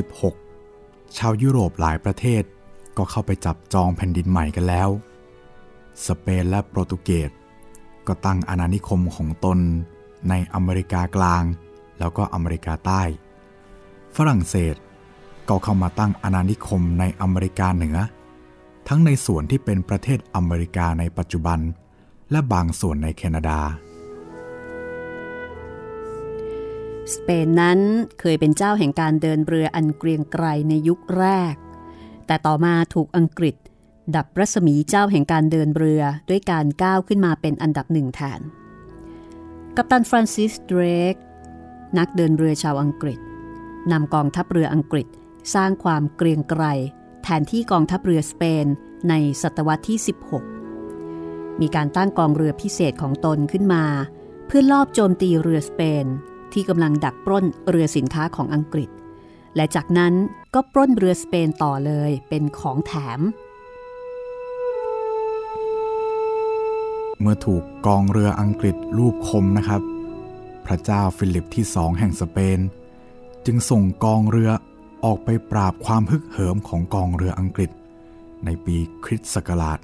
16 ชาวยุโรปหลายประเทศก็เข้าไปจับจองแผ่นดินใหม่กันแล้ว สเปนและโปรตุเกสก็ตั้งอาณานิคมของตน ในอเมริกากลาง แล้วก็อเมริกาใต้ ฝรั่งเศสก็เข้ามาตั้งอาณานิคมในอเมริกาเหนือ ทั้งในส่วนที่เป็นประเทศอเมริกาในปัจจุบัน และบางส่วนในแคนาดา สเปนนั้นเคยเป็นเจ้าแห่งการเดินเรืออันเกรียงไกรในยุคแรก แต่ต่อมาถูกอังกฤษดับรัศมีเจ้าแห่งการเดินเรือด้วยการก้าวขึ้นมาเป็นอันดับหนึ่งแทน กัปตันฟรานซิสเดรก นักเดินเรือชาวอังกฤษนำกองทัพเรืออังกฤษสร้างความเกรียงไกรแทนที่กองทัพเรือสเปนในศตวรรษที่ 16 มีการตั้งกองเรือพิเศษของตนขึ้นมา เพื่อลอบโจมตีเรือสเปน ที่กำลังดักปล้นเรือสินค้าของอังกฤษ และจากนั้นก็ปล้นเรือสเปนต่อเลยเป็นของแถม เมื่อถูกกองเรืออังกฤษรูปคมนะครับ พระเจ้าฟิลิปที่สองแห่งสเปน จึงส่งกองเรือออกไปปราบความฮึกเหิมของกองเรืออังกฤษ ในปีคริสต์ศักราช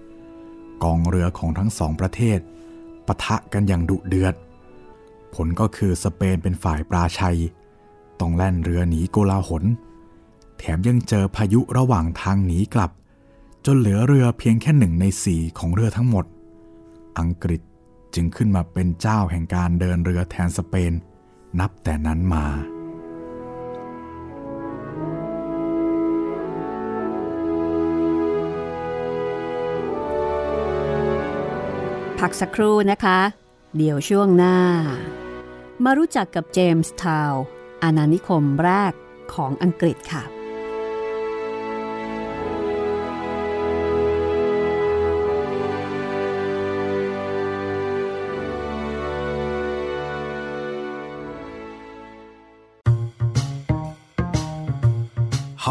1588 กองเรือของทั้งสองประเทศปะทะกันอย่างดุเดือด ผลก็คือสเปนเป็นฝ่ายปราชัย ต้องแล่นเรือหนีโกลาหล แถมยังเจอพายุระหว่างทางหนีกลับ จนเหลือเรือเพียงแค่หนึ่งในสี่ของเรือทั้งหมด อังกฤษจึงขึ้นมาเป็นเจ้าแห่งการเดินเรือแทนสเปน นับแต่นั้นมา พักสักครู่นะคะ เดี๋ยวช่วงหน้า มารู้จักกับเจมส์ทาวน์อาณานิคมแรกของอังกฤษค่ะ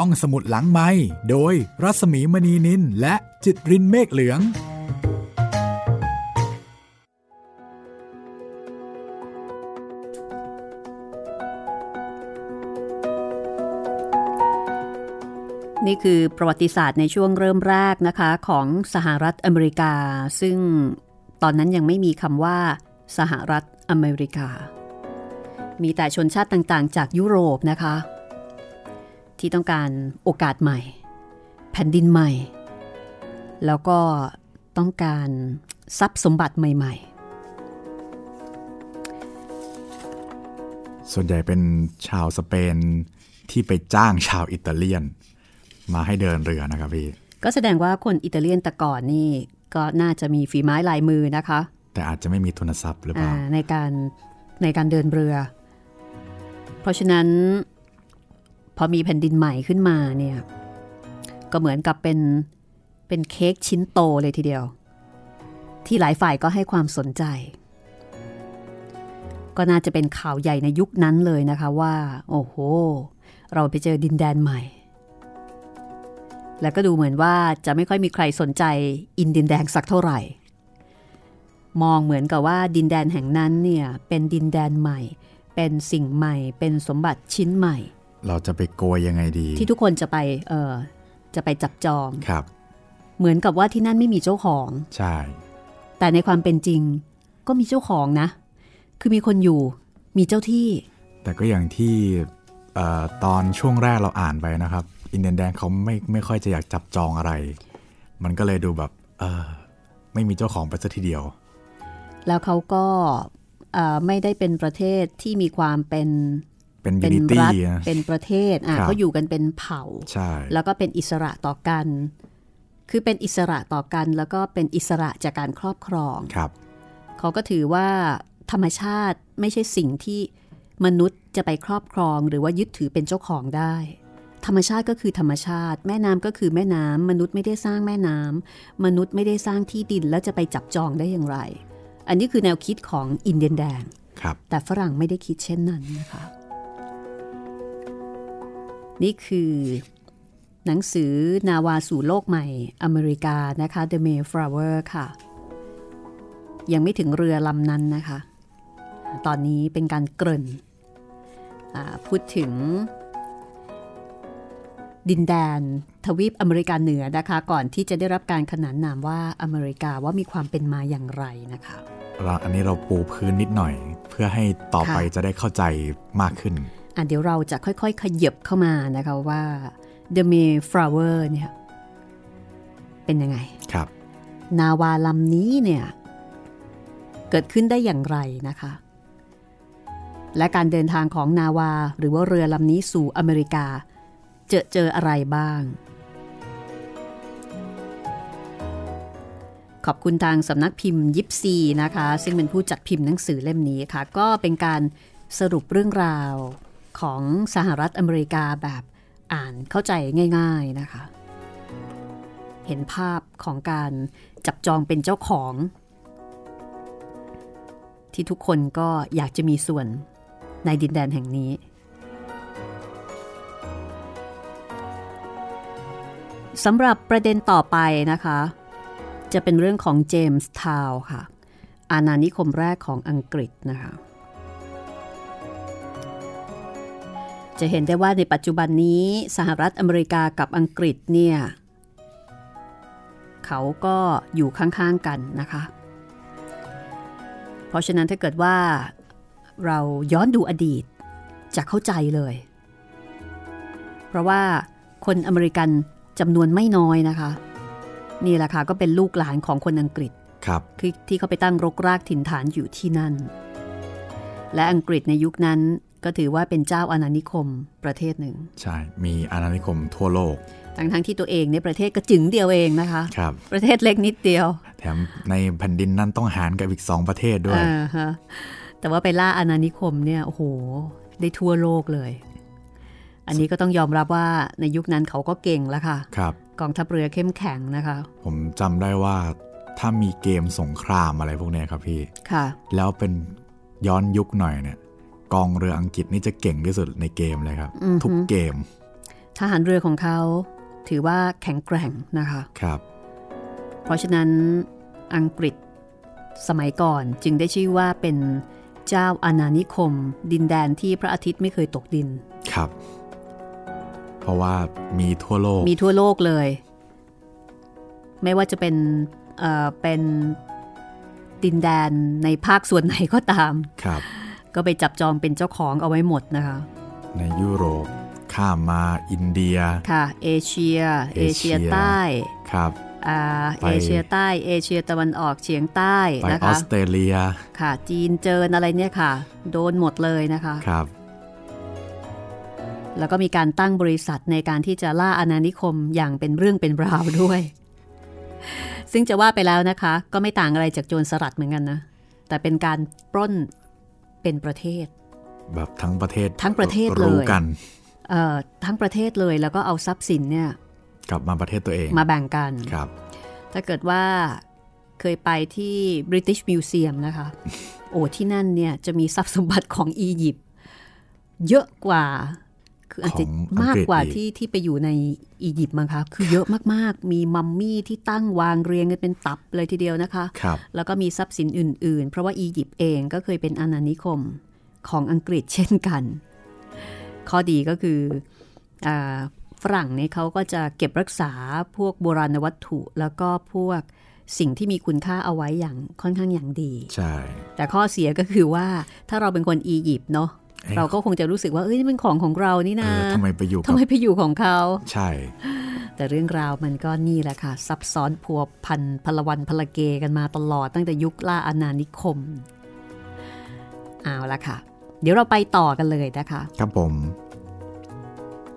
ห้องสมุดหลังไม้โดยรัสมีมณีนินและจิตรินเมฆเหลือง นี่คือประวัติศาสตร์ในช่วงเริ่มแรกนะคะของสหรัฐอเมริกา ซึ่งตอนนั้นยังไม่มีคำว่า สหรัฐอเมริกา มีแต่ชนชาติต่างๆ จากยุโรปนะคะ ที่ต้องการโอกาสใหม่ แผ่นดินใหม่ แล้วก็ต้องการทรัพย์สมบัติใหม่ส่วนใหญ่เป็นชาวสเปนที่ไปจ้างชาวอิตาเลียน มาให้เดินเรือนะครับพี่ๆก็แสดงว่าคนอิตาเลียนแต่ก่อนนี่ก็น่าจะมีฝีไม้ลายมือนะคะ แต่อาจจะไม่มีทุนทรัพย์หรือเปล่าอ่าในการในการเดินเรือ เพราะฉะนั้นพ อมีแผ่นดินใหม่ขึ้นมาเนี่ยก็เหมือนกับเป็นเป็นเค้กชิ้นโตเลยทีเดียว ที่หลายฝ่ายก็ให้ความสนใจ ก็น่าจะเป็นข่าวใหญ่ในยุคนั้นเลยนะคะว่า โอ้โห เราไปเจอดินแดนใหม่ แล้วก็ดูเหมือนว่าจะไม่ค่อยมีใครสนใจอินดินแดงสักเท่าไหร่ มองเหมือนกับว่าดินแดนแห่งนั้นเนี่ยเป็นดินแดนใหม่ เป็นสิ่งใหม่ เป็นสมบัติชิ้นใหม่ เราจะไปโกยยังไงดี ที่ทุกคนจะไปเออจะไปจับจองครับ เหมือนกับว่าที่นั่นไม่มีเจ้าของ ใช่ แต่ในความเป็นจริงก็มีเจ้าของนะ คือมีคนอยู่มีเจ้าที่ แต่ก็อย่างที่เอ่อตอนช่วงแรกเราอ่านไปนะครับ อินเดียนแดงเขาไม่ไม่ค่อยจะอยากจับจองอะไร มันก็เลยดูแบบเออไม่มีเจ้าของไปซะทีเดียว แล้วเขาก็เอ่อไม่ได้เป็นประเทศที่มีความเป็น เป็นเป็ยูนนิตี้รัฐนะเป็นประเทศอะครับเขาอยู่กันเป็นเผ่าใช่แล้วก็เป็นอิสระต่อกัน คือเป็นอิสระต่อกัน แล้วก็เป็นอิสระจากการครอบครองครับเขาก็ถือว่าธรรมชาติไม่ใช่สิ่งที่มนุษย์จะไปครอบครอง หรือว่ายึดถือเป็นเจ้าของได้ ธรรมชาติก็คือธรรมชาติ แม่น้ำก็คือแม่น้ำมนุษย์ไม่ได้สร้างแม่น้ำมนุษย์ไม่ได้สร้างที่ดินแล้วจะไปจับจองได้อย่างไร อันนี้คือแนวคิดของอินเดียนแดงครับแต่ฝรั่งไม่ได้คิดเช่นนั้นนะคะ นี่คือหนังสือนาวาสู่โลกใหม่อเมริกานะคะ The Mayflower ค่ะ ยังไม่ถึงเรือลำนั้นนะคะ ตอนนี้เป็นการเกริ่นอ่าพูดถึง ดินแดนทวีปอเมริกาเหนือนะคะ ก่อนที่จะได้รับการขนานนามว่าอเมริกาว่ามีความเป็นมาอย่างไรนะคะเราอันนี้เราปูพื้นนิดหน่อย เพื่อให้ต่อไปค่ะจะได้เข้าใจมากขึ้นอะ เดี๋ยวเราจะค่อยๆ ขยับเข้ามานะคะว่า The Mayflower เนี่ยเป็นยังไงครับ นาวาลำนี้เนี่ยเกิดขึ้นได้อย่างไรนะคะ และการเดินทางของนาวาหรือว่าเรือลำนี้สู่อเมริกา เจอเจออะไรบ้าง ขอบคุณทางสำนักพิมพ์ยิปซีนะคะ ซึ่งเป็นผู้จัดพิมพ์หนังสือเล่มนี้ค่ะ ก็เป็นการสรุปเรื่องราว ของสหรัฐอเมริกาแบบอ่านเข้าใจง่าย ๆนะคะ เห็นภาพของการจับจองเป็นเจ้าของ ที่ทุกคนก็อยากจะมีส่วนในดินแดนแห่งนี้ สำหรับประเด็นต่อไปนะคะ จะเป็นเรื่องของเจมส์ทาวน์ค่ะ อาณานิคมแรกของอังกฤษนะคะ จะเห็นได้ว่าในปัจจุบันนี้สหรัฐอเมริกากับอังกฤษเนี่ยเขาก็อยู่ข้างๆกันนะคะ เพราะฉะนั้นถ้าเกิดว่าเราย้อนดูอดีตจะเข้าใจเลย เพราะว่าคนอเมริกันจำนวนไม่น้อยนะคะ นี่แหละค่ะก็เป็นลูกหลานของคนอังกฤษครับคือที่เขาไปตั้งรกรากถิ่นฐานอยู่ที่นั่น และอังกฤษในยุคนั้น ก็ถือว่าเป็นเจ้าอาณานิคมประเทศหนึ่ง ใช่ มีอาณานิคมทั่วโลก ทั้งทั้งๆที่ตัวเองในยประเทศก็จึงเดียวเองนะคะครับประเทศเล็กนิดเดียว แถมในแผ่นดินนั้นต้องหารกับอีกสองประเทศด้วยอ่าฮะแต่ว่าไปล่าอาณานิคมเนี่ยโอ้โห ได้ทั่วโลกเลย อันนี้ก็ต้องยอมรับว่าในยุคนั้นเขาก็เก่งแล้วค่ะ ครับ กองทัพเรือเข้มแข็งนะคะ ผมจำได้ว่าถ้ามีเกมสงครามอะไรพวกเนี้ยครับพี่ ค่ะ แล้วเป็นย้อนยุคหน่อยเนี่ย กองเรืออังกฤษนี่จะเก่งที่สุดในเกมเลยครับอือฮึทุกเกม ทหารเรือของเขาถือว่าแข็งแกร่งนะคะครับ เพราะฉะนั้นอังกฤษสมัยก่อนจึงได้ชื่อว่าเป็นเจ้าอาณานิคม ดินแดนที่พระอาทิตย์ไม่เคยตกดินครับ เพราะว่ามีทั่วโลกมีทั่วโลกเลย ไม่ว่าจะเป็นเอ่อเป็นดินแดนในภาคส่วนไหนก็ตามครับ ก็ไปจับจองเป็นเจ้าของเอาไว้หมดนะคะ ในยุโรปข้ามมาอินเดียค่ะ เอเชีย เอเชียเอเชียใต้ครับอ่าไปเอเชียใต้ เอเชียตะวันออกเฉียงใต้ไปนะออคะสเตรเลียค่ะ จีนเจินอะไรเนี่ยค่ะ โดนหมดเลยนะคะครับ แล้วก็มีการตั้งบริษัทในการที่จะล่าอาณานิคมอย่างเป็นเรื่องเป็นราวด้วย ซึ่งจะว่าไปแล้วนะคะ ก็ไม่ต่างอะไรจากโจรสลัดเหมือนกันนะแต่เป็นการปล้น เป็นประเทศ แบบทั้งประเทศทั้งประเทศเลยรู้กันเอ่อทั้งประเทศเลยแล้วก็เอาทรัพย์สินเนี่ยกลับมาประเทศตัวเองมาแบ่งกันครับ ถ้าเกิดว่าเคยไปที่ British Museum นะคะ โอ้ที่นั่นเนี่ยจะมีทรัพย์สมบัติของอียิปต์เยอะกว่า คืออาจจะของอังกฤษมากกว่าอีกที่ที่ไปอยู่ในอียิปต์มั้งคะคือเยอะมากๆ มีมัมมี่ที่ตั้งวางเรียงกันเป็นตับเลยทีเดียวนะคะครับแล้วก็มีทรัพย์สินอื่น ๆ เพราะว่าอียิปต์เองก็เคยเป็นอาณานิคมของอังกฤษเช่นกัน ข้อดีก็คืออาฝรั่งเนี่ยเขาก็จะเก็บรักษาพวกโบราณวัตถุ แล้วก็พวกสิ่งที่มีคุณค่าเอาไว้อย่างค่อนข้างอย่างดี ใช่ แต่ข้อเสียก็คือว่าถ้าเราเป็นคนอียิปต์เนาะ เอ้ยเราก็คงจะรู้สึกว่าเอ้ยนี่เป็นของของเรานี่เอนะอทำไมไปอยู่ทำกับไมไปอยู่ของเขาใช่ แต่เรื่องราวมันก็นี่แหละค่ะ ซับซ้อนพัวพันพลวันพลเกกันมาตลอดตั้งแต่ยุคล่าอาณานิคมเอาละค่ะ เดี๋ยวเราไปต่อกันเลยนะคะ ครับผม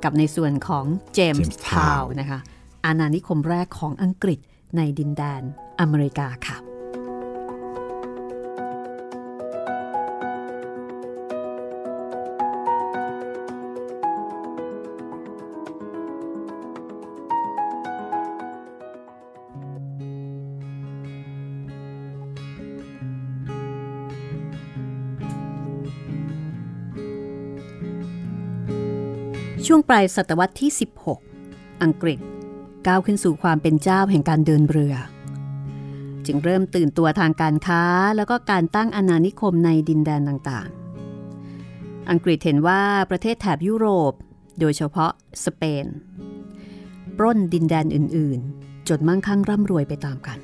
กับในส่วนของเจมส์ Jamestown ทาวน์นะคะอาณานิคมแรกของอังกฤษในดินแดนอเมริกาค่ะ ช่วงปลายศตวรรษที่ 16 อังกฤษก้าวขึ้นสู่ความเป็นเจ้าแห่งการเดินเรือ จึงเริ่มตื่นตัวทางการค้าแล้วก็การตั้งอาณานิคมในดินแดนต่างๆ อังกฤษเห็นว่าประเทศแถบยุโรป โดยเฉพาะสเปน ปล้นดินแดนอื่นๆ จนมั่งคั่งร่ำรวยไปตามกัน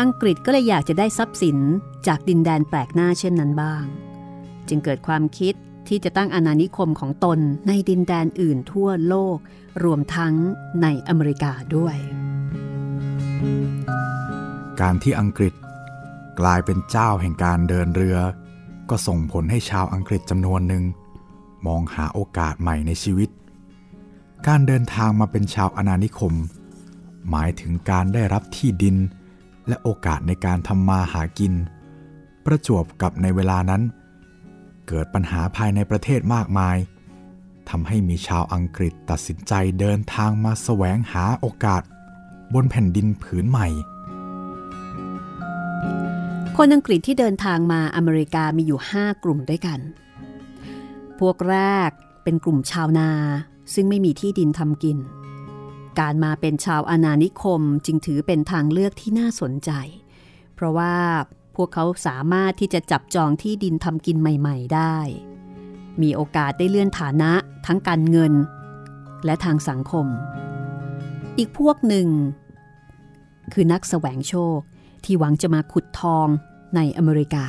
อังกฤษก็เลยอยากจะได้ทรัพย์สินจากดินแดนแปลกหน้าเช่นนั้นบ้าง จึงเกิดความคิด ที่จะตั้งอาณานิคมของตนในดินแดนอื่นทั่วโลก รวมทั้งในอเมริกาด้วย การที่อังกฤษกลายเป็นเจ้าแห่งการเดินเรือ ก็ส่งผลให้ชาวอังกฤษจำนวนหนึ่ง มองหาโอกาสใหม่ในชีวิต การเดินทางมาเป็นชาวอาณานิคม หมายถึงการได้รับที่ดิน และโอกาสในการทำมาหากิน ประจวบกับในเวลานั้น เกิดปัญหาภายในประเทศมากมายทำให้มีชาวอังกฤษตัดสินใจเดินทางมาแสวงหาโอกาส บนแผ่นดินผืนใหม่ คนอังกฤษที่เดินทางมาอเมริกามีอยู่ 5 กลุ่มด้วยกัน พวกแรกเป็นกลุ่มชาวนาซึ่งไม่มีที่ดินทำกิน การมาเป็นชาวอาณานิคมจึงถือเป็นทางเลือกที่น่าสนใจ เพราะว่า พวกเขาสามารถที่จะจับจองที่ดินทำกินใหม่ๆได้ มีโอกาสได้เลื่อนฐานะทั้งการเงิน และทางสังคม อีกพวกหนึ่ง คือนักแสวงโชคที่หวังจะมาขุดทองในอเมริกา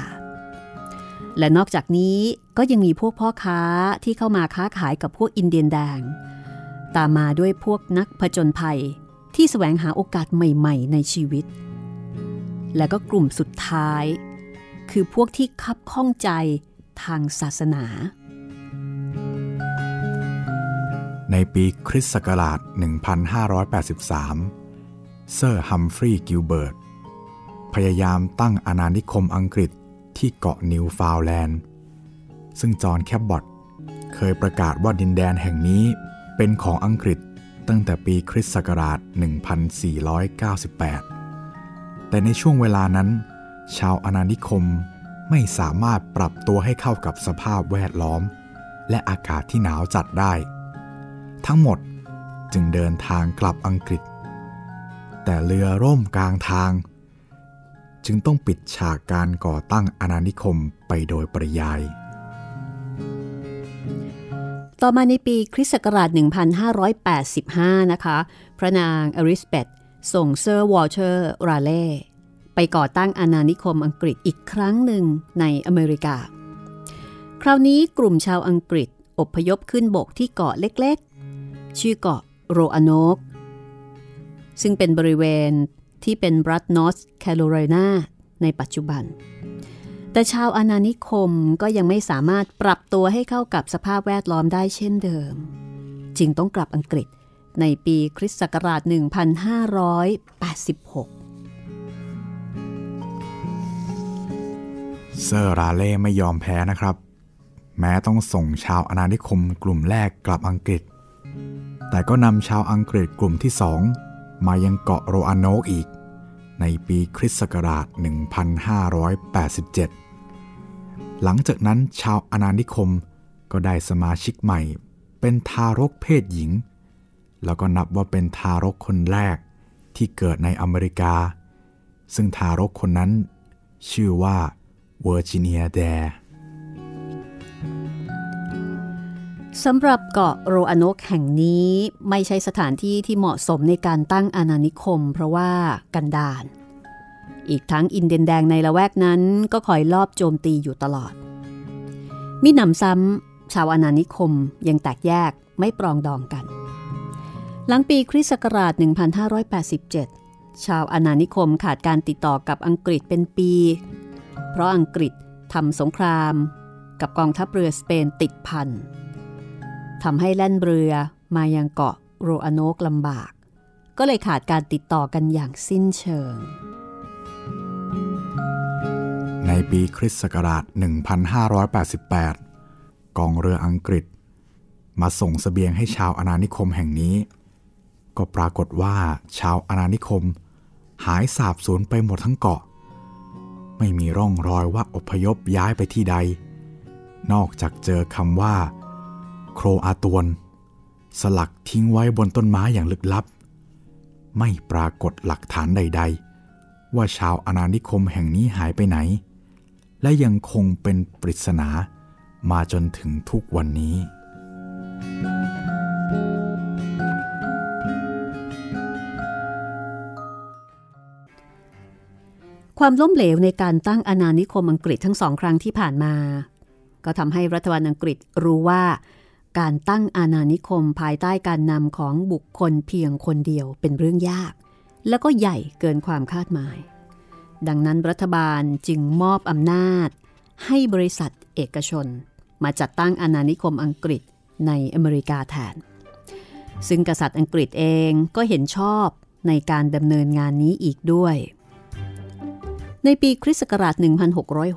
และนอกจากนี้ก็ยังมีพวกพ่อค้าที่เข้ามาค้าขายกับพวกอินเดียนแดง ตามมาด้วยพวกนักผจญภัยที่แสวงหาโอกาสใหม่ ๆ ในชีวิต และก็กลุ่มสุดท้าย คือพวกที่คับข้องใจทางศาสนา ในปีคริสต์ศักราช 1583 เซอร์ฮัมฟรีย์กิลเบิร์ต พยายามตั้งอาณานิคมอังกฤษที่เกาะนิวฟันด์แลนด์ ซึ่งจอห์นแคบบอตเคยประกาศว่าดินแดนแห่งนี้เป็นของอังกฤษตั้งแต่ปีคริสต์ศักราช 1498 แต่ในช่วงเวลานั้น ชาวอาณานิคมไม่สามารถปรับตัวให้เข้ากับสภาพแวดล้อม และอากาศที่หนาวจัดได้ ทั้งหมดจึงเดินทางกลับอังกฤษ แต่เรือร่มกลางทาง จึงต้องปิดฉากการก่อตั้งอาณานิคมไปโดยปริยาย ต่อมาในปีคริสต์ศักราช 1585 นะคะ พระนางอลิซาเบธ ส่งเซอร์วอลเตอร์ราเลห์ไปก่อตั้งอาณานิคมอังกฤษอีกครั้งหนึ่งในอเมริกา คราวนี้กลุ่มชาวอังกฤษอพยพขึ้นบกที่เกาะเล็กๆ ชื่อเกาะโรอาโนก ซึ่งเป็นบริเวณที่เป็นรัฐนอร์ทแคโรไลนาในปัจจุบัน แต่ชาวอาณานิคมก็ยังไม่สามารถปรับตัวให้เข้ากับสภาพแวดล้อมได้เช่นเดิม จึงต้องกลับอังกฤษ ในปีคริสต์ศักราช 1586 เซอร์ราเล่ไม่ยอมแพ้นะครับ แม้ต้องส่งชาวอาณานิคมกลุ่มแรกกลับอังกฤษ แต่ก็นำชาวอังกฤษกลุ่มที่สองมายังเกาะโรอาโนกอีก ในปีคริสต์ศักราช 1587 หลังจากนั้นชาวอาณานิคมก็ได้สมาชิกใหม่เป็นทารกเพศหญิง แล้วก็นับว่าเป็นทารกคนแรกที่เกิดในอเมริกา ซึ่งทารกคนนั้น ชื่อว่าเวอร์จิเนียแดสำหรับเกาะโรอานกแห่งนี้ไม่ใช่สถานที่ที่เหมาะสมในการตั้งอาณานิคม เพราะว่ากันดานอีกทั้งอินเดียนแดงในละแวกนั้นก็คอยลอบโจมตีอยู่ตลอด มิหนำซ้ำชาวอาณานิคมยังแตกแยกไม่ปรองดองกัน หลังปีคริสต์ศักราช 1587 ชาวอาณานิคมขาดการติดต่อกับอังกฤษเป็นปี เพราะอังกฤษทำสงคราม กับกองทัพเรือสเปนติดพันทำให้แล่นเรือมายังเกาะโรอานกลำบาก ก็เลยขาดการติดต่อกันอย่างสิ้นเชิง ในปีคริสต์ศักราช 1588 กองเรืออังกฤษ มาส่งสเสบียงให้ชาวอาณานิคมแห่งนี้ ก็ปรากฏว่าชาวอาณานิคม หายสาบสูญไปหมดทั้งเกาะ ไม่มีร่องรอยว่าอพยพย้ายไปที่ใด นอกจากเจอคำว่า โครอาตวน สลักทิ้งไว้บนต้นไม้อย่างลึกลับ ไม่ปรากฏหลักฐานใด ๆ ว่าชาวอาณานิคมแห่งนี้หายไปไหน และยังคงเป็นปริศนามาจนถึงทุกวันนี้ ความล้มเหลวในการตั้งอาณานิคมอังกฤษทั้งสองครั้งที่ผ่านมา ก็ทำให้รัฐบาลอังกฤษรู้ว่า การตั้งอาณานิคมภายใต้การนำของบุคคลเพียงคนเดียวเป็นเรื่องยาก และก็ใหญ่เกินความคาดหมาย ดังนั้นรัฐบาลจึงมอบอำนาจ ให้บริษัทเอกชน มาจัดตั้งอาณานิคมอังกฤษในอเมริกาแทน ซึ่งกษัตริย์อังกฤษเองก็เห็นชอบในการดำเนินงานนี้อีกด้วย ในปีคริสต์ศักราช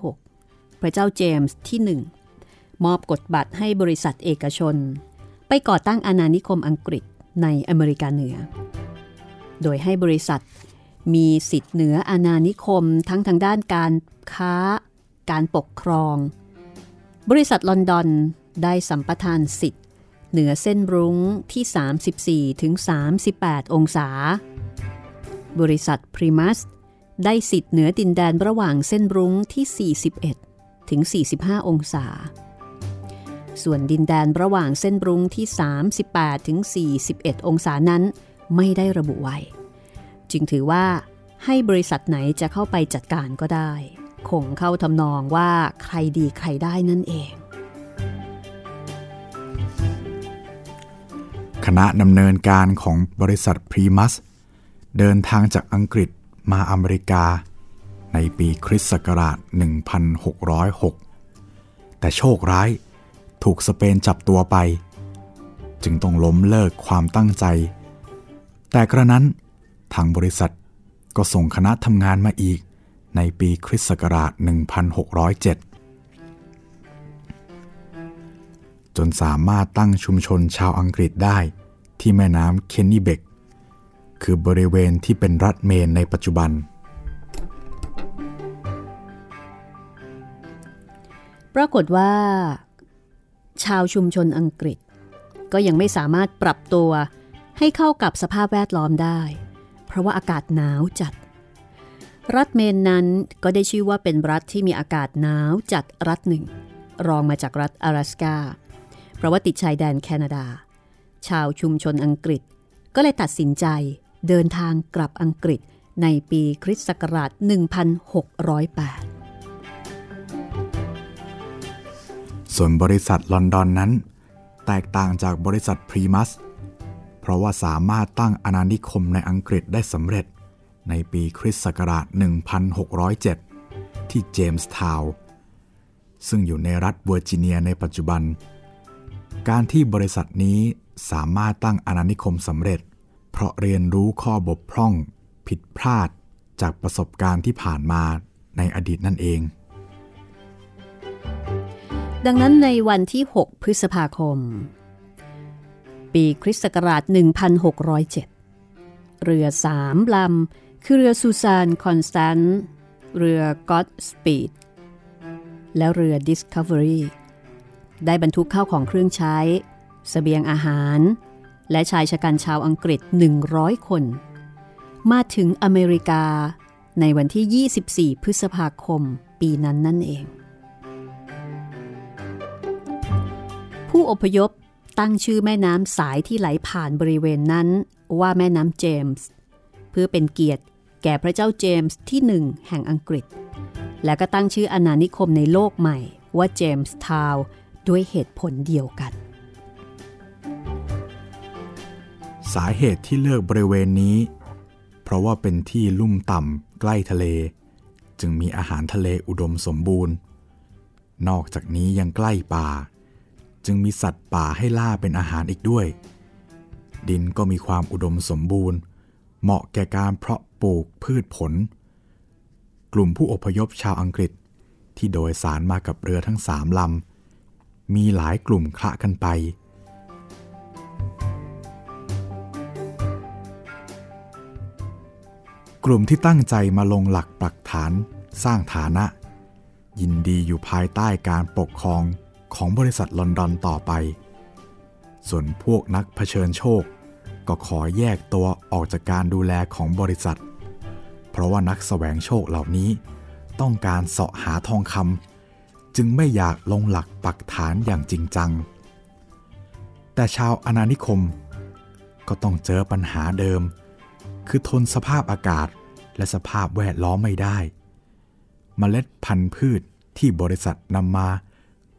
1606 พระเจ้าเจมส์ที่1มอบกฎบัตรให้บริษัทเอกชน ไปก่อตั้งอาณานิคมอังกฤษในอเมริกาเหนือ โดยให้บริษัทมีสิทธิ์เหนืออาณานิคมทั้งทางด้านการค้า การปกครอง บริษัทลอนดอนได้สัมปทานสิทธิ์ เหนือเส้นรุ้งที่ 34ถึง38 องศา บริษัทพรีมัส ได้สิทธิ์เหนือดินแดนระหว่างเส้นรุ้งที่ 41 ถึง 45 องศา ส่วนดินแดนระหว่างเส้นรุ้งที่ 38 ถึง 41 องศานั้น ไม่ได้ระบุไว้ จึงถือว่าให้บริษัทไหนจะเข้าไปจัดการก็ได้ คงเข้าทำนองว่าใครดีใครได้นั่นเอง คณะดำเนินการของบริษัทพรีมัสเดินทางจากอังกฤษ มาอเมริกา ในปีคริสต์ศักราช 1606 แต่โชคร้ายถูกสเปนจับตัวไป จึงต้องล้มเลิกความตั้งใจ แต่กระนั้นทางบริษัทก็ส่งคณะทำงานมาอีกในปีคริสต์ศักราช 1607 จนสามารถตั้งชุมชนชาวอังกฤษได้ที่แม่น้ำเคนนีเบก คือบริเวณที่เป็นรัฐเมนในปัจจุบัน ปรากฏว่า ชาวชุมชนอังกฤษ ก็ยังไม่สามารถปรับตัวให้เข้ากับสภาพแวดล้อมได้ เพราะว่าอากาศหนาวจัด รัฐเมนนั้นก็ได้ชื่อว่าเป็นรัฐที่มีอากาศหนาวจัดรัฐหนึ่ง รองมาจากรัฐ阿拉สกาเพราะว่าติดชายแดนแคนาดา ชาวชุมชนอังกฤษก็เลยตัดสินใจ เดินทางกลับอังกฤษในปีคริสต์ศักราช 1608 ส่วนบริษัทลอนดอนนั้น แตกต่างจากบริษัทพรีมัส เพราะว่าสามารถตั้งอาณานิคมในอังกฤษได้สำเร็จ ในปีคริสต์ศักราช 1607 ที่เจมส์ทาวน์ซึ่งอยู่ในรัฐเวอร์จิเนียในปัจจุบัน การที่บริษัทนี้สามารถตั้งอาณานิคมสำเร็จ ราะเรียนรู้ข้อบกพร่อง ผิดพลาดจากประสบการณ์ที่ผ่านมาในอดีตนั่นเอง ดังนั้นในวันที่ 6 พฤษภาคม ปีคริสต์ศักราช 1607 เรือสามลำ คือเรือซูซานคอนสแตนต์เรือก็อดสปีดและเรือ Discovery ได้บรรทุกข้าวของเครื่องใช้สเสบียงอาหาร และชายฉกรรจ์ชาวอังกฤษ 100 คน มาถึงอเมริกาในวันที่ 24 พฤษภาคมปีนั้นนั่นเอง ผู้อพยพตั้งชื่อแม่น้ำสายที่ไหลผ่านบริเวณนั้นว่าแม่น้ำเจมส์เพื่อเป็นเกียรติแก่พระเจ้าเจมส์ที่หนึ่งแห่งอังกฤษ และก็ตั้งชื่ออาณานิคมในโลกใหม่ว่าเจมส์ทาวด้วยเหตุผลเดียวกัน สาเหตุที่เลือกบริเวณนี้ เพราะว่าเป็นที่ลุ่มต่ำใกล้ทะเล จึงมีอาหารทะเลอุดมสมบูรณ์ นอกจากนี้ยังใกล้ป่า จึงมีสัตว์ป่าให้ล่าเป็นอาหารอีกด้วย ดินก็มีความอุดมสมบูรณ์ เหมาะแก่การเพาะปลูกพืชผล กลุ่มผู้อพยพชาวอังกฤษที่โดยสารมากับเรือทั้งสามลำมีหลายกลุ่มคละกันไป ลุ่มที่ตั้งใจมาลงหลักปักฐาน สร้างฐานะ ยินดีอยู่ภายใต้การปกครองของบริษัทลอนดอนต่อไป ส่วนพวกนักเผชิญโชค ก็ขอแยกตัวออกจากการดูแลของบริษัท เพราะว่านักสแสวงโชคเหล่านี้ ต้องการเสาะหาทองคำจึงไม่อยากลงหลักปักฐานอย่างจริงจัง แต่ชาวอาณานิคม ก็ต้องเจอปัญหาเดิม คือทนสภาพอากาศ และสภาพแวดล้อมไม่ได้เมล็ดพันธุ์พืชที่บริษัทนำมา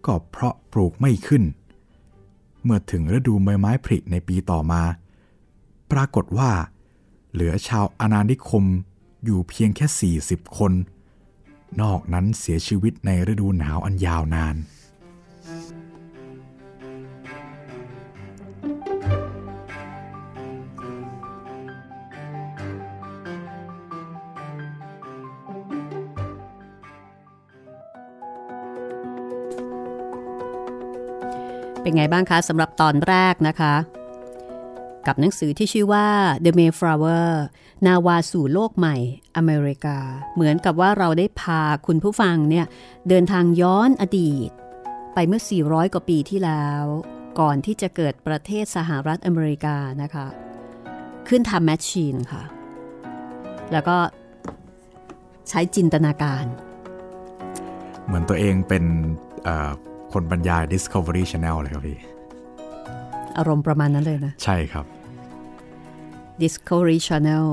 ก็เพราะปลูกไม่ขึ้น เมื่อถึงฤดูใบไม้ผลิในปีต่อมา ปรากฏว่า เหลือชาวอาณานิคมอยู่เพียงแค่ 40 คน นอกนั้นเสียชีวิตในฤดูหนาวอันยาวนาน เป็นไงบ้างคะสำหรับตอนแรกนะคะ กับหนังสือที่ชื่อว่า The Mayflower นาวาสู่โลกใหม่ อเมริกา เหมือนกับว่าเราได้พาคุณผู้ฟังเนี่ย เดินทางย้อนอดีต ไปเมื่อ 400 กว่าปีที่แล้ว ก่อนที่จะเกิดประเทศสหรัฐอเมริกานะคะ ขึ้นทำแมชชีนค่ะ แล้วก็ใช้จินตนาการ เหมือนตัวเองเป็นเคนบรรยาย Discovery Channel เลยครับพี่ อารมณ์ประมาณนั้นเลยนะ ใช่ครับ Discovery Channel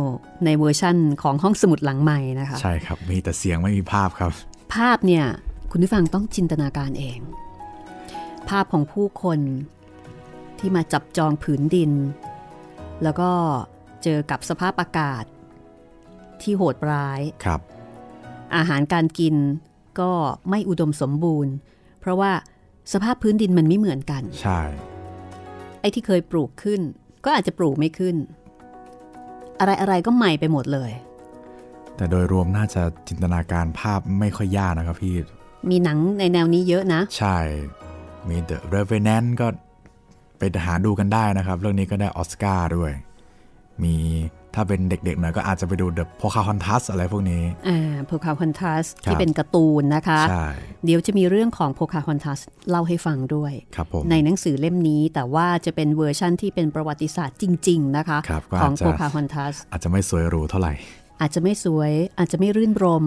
ในเวอร์ชั่นของห้องสมุดหลังใหม่นะคะ ใช่ครับ มีแต่เสียงไม่มีภาพครับ ภาพเนี่ย คุณผู้ฟังต้องจินตนาการเอง ภาพของผู้คนที่มาจับจองผืนดิน แล้วก็เจอกับสภาพอากาศ ที่โหดร้ายครับ อาหารการกินก็ไม่อุดมสมบูรณ์เพ ราะว่าสภาพพื้นดินมันไม่เหมือนกัน ใช่ ไอ้ที่เคยปลูกขึ้น ก็อาจจะปลูกไม่ขึ้น อะไรอะไรๆก็ใหม่ไปหมดเลย แต่โดยรวมน่าจะจินตนาการภาพไม่ค่อยยากนะครับพี่ มีหนังในแนวนี้เยอะนะ ใช่มมี The Revenant ก็ไปหาดูกันได้นะครับ เรื่องนี้ก็ได้ออสการ์ด้วย มี ถ้าเป็นเด็กๆหน่อยก็อาจจะไปดู The Pocahontas อะไรพวกนี้อ่าโพคาฮอนทัสครับที่เป็นการ์ตูนนะคะใช่เดี๋ยวจะมีเรื่องของโพคาฮอนทัสเล่าให้ฟังด้วยครับผมในหนังสือเล่มนี้แต่ว่าจะเป็นเวอร์ชั่นที่เป็นประวัติศาสตร์จริง ๆ นะคะครับก็ของอาจจะโพคาฮอนทัสอาจจะไม่สวยหรูเท่าไหร่ อาจจะไม่สวยอาจจะไม่รื่นรมย์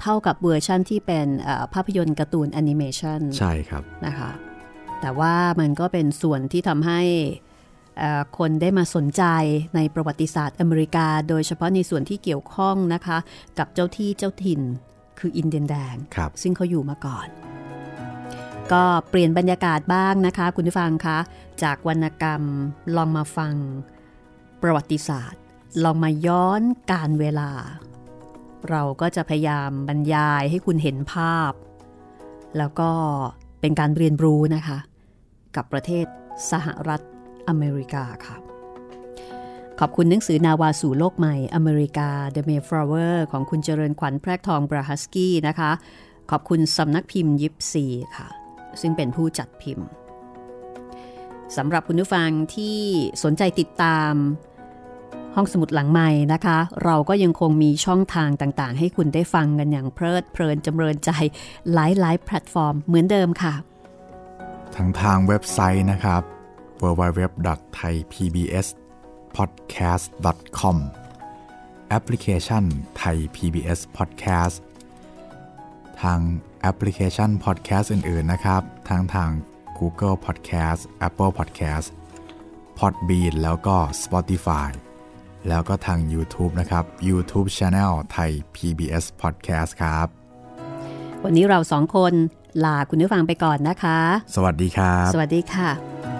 เท่ากับเวอร์ชั่นที่เป็นเอ่อภาพยนตร์การ์ตูนแอนิเมชันใช่ครับนะคะแต่ว่ามันก็เป็นส่วนที่ทำให้เอ่อ คนได้มาสนใจในประวัติศาสตร์อเมริกา โดยเฉพาะในส่วนที่เกี่ยวข้องนะคะ กับเจ้าที่เจ้าถิ่นคืออินเดียนแดงครับซึ่งเขาอยู่มาก่อน ก็เปลี่ยนบรรยากาศบ้างนะคะ คุณผู้ฟังคะจากวรรณกรรมลองมาฟังประวัติศาสตร์ ลองมาย้อนการเวลา เราก็จะพยายามบรรยายให้คุณเห็นภาพ แล้วก็เป็นการเรียนรู้นะคะ กับประเทศสหรัฐ อเมริกาค่ะ ขอบคุณหนังสือนาวาสู่โลกใหม่อเมริกา The Mayflower ของคุณเจริญขวัญแพรกทองบราฮัสกี้นะคะ ขอบคุณสำนักพิมพ์ยิปซีค่ะ ซึ่งเป็นผู้จัดพิมพ์สำหรับคุณผู้ฟังที่สนใจติดตามห้องสมุดหลังใหม่นะคะ เราก็ยังคงมีช่องทางต่างๆ ให้คุณได้ฟังกันอย่างเพลิดเพลินจำเริญใจหลายๆแพลตฟอร์มเหมือนเดิมค่ะ ทั้งทางเว็บไซต์นะครับ www.thaipbspodcast.com แอปพลิเคชัน Thai PBS Podcast ทางแอปพลิเคชัน Podcast อื่น ๆ นะครับ ทั้งทาง Google Podcast Apple Podcast Podbean แล้วก็ Spotify แล้วก็ทาง YouTube นะครับ YouTube Channel ไทย PBS Podcast ครับ วันนี้เราสองคนลาคุณผู้ฟังไปก่อนนะคะ สวัสดีครับ สวัสดีค่ะ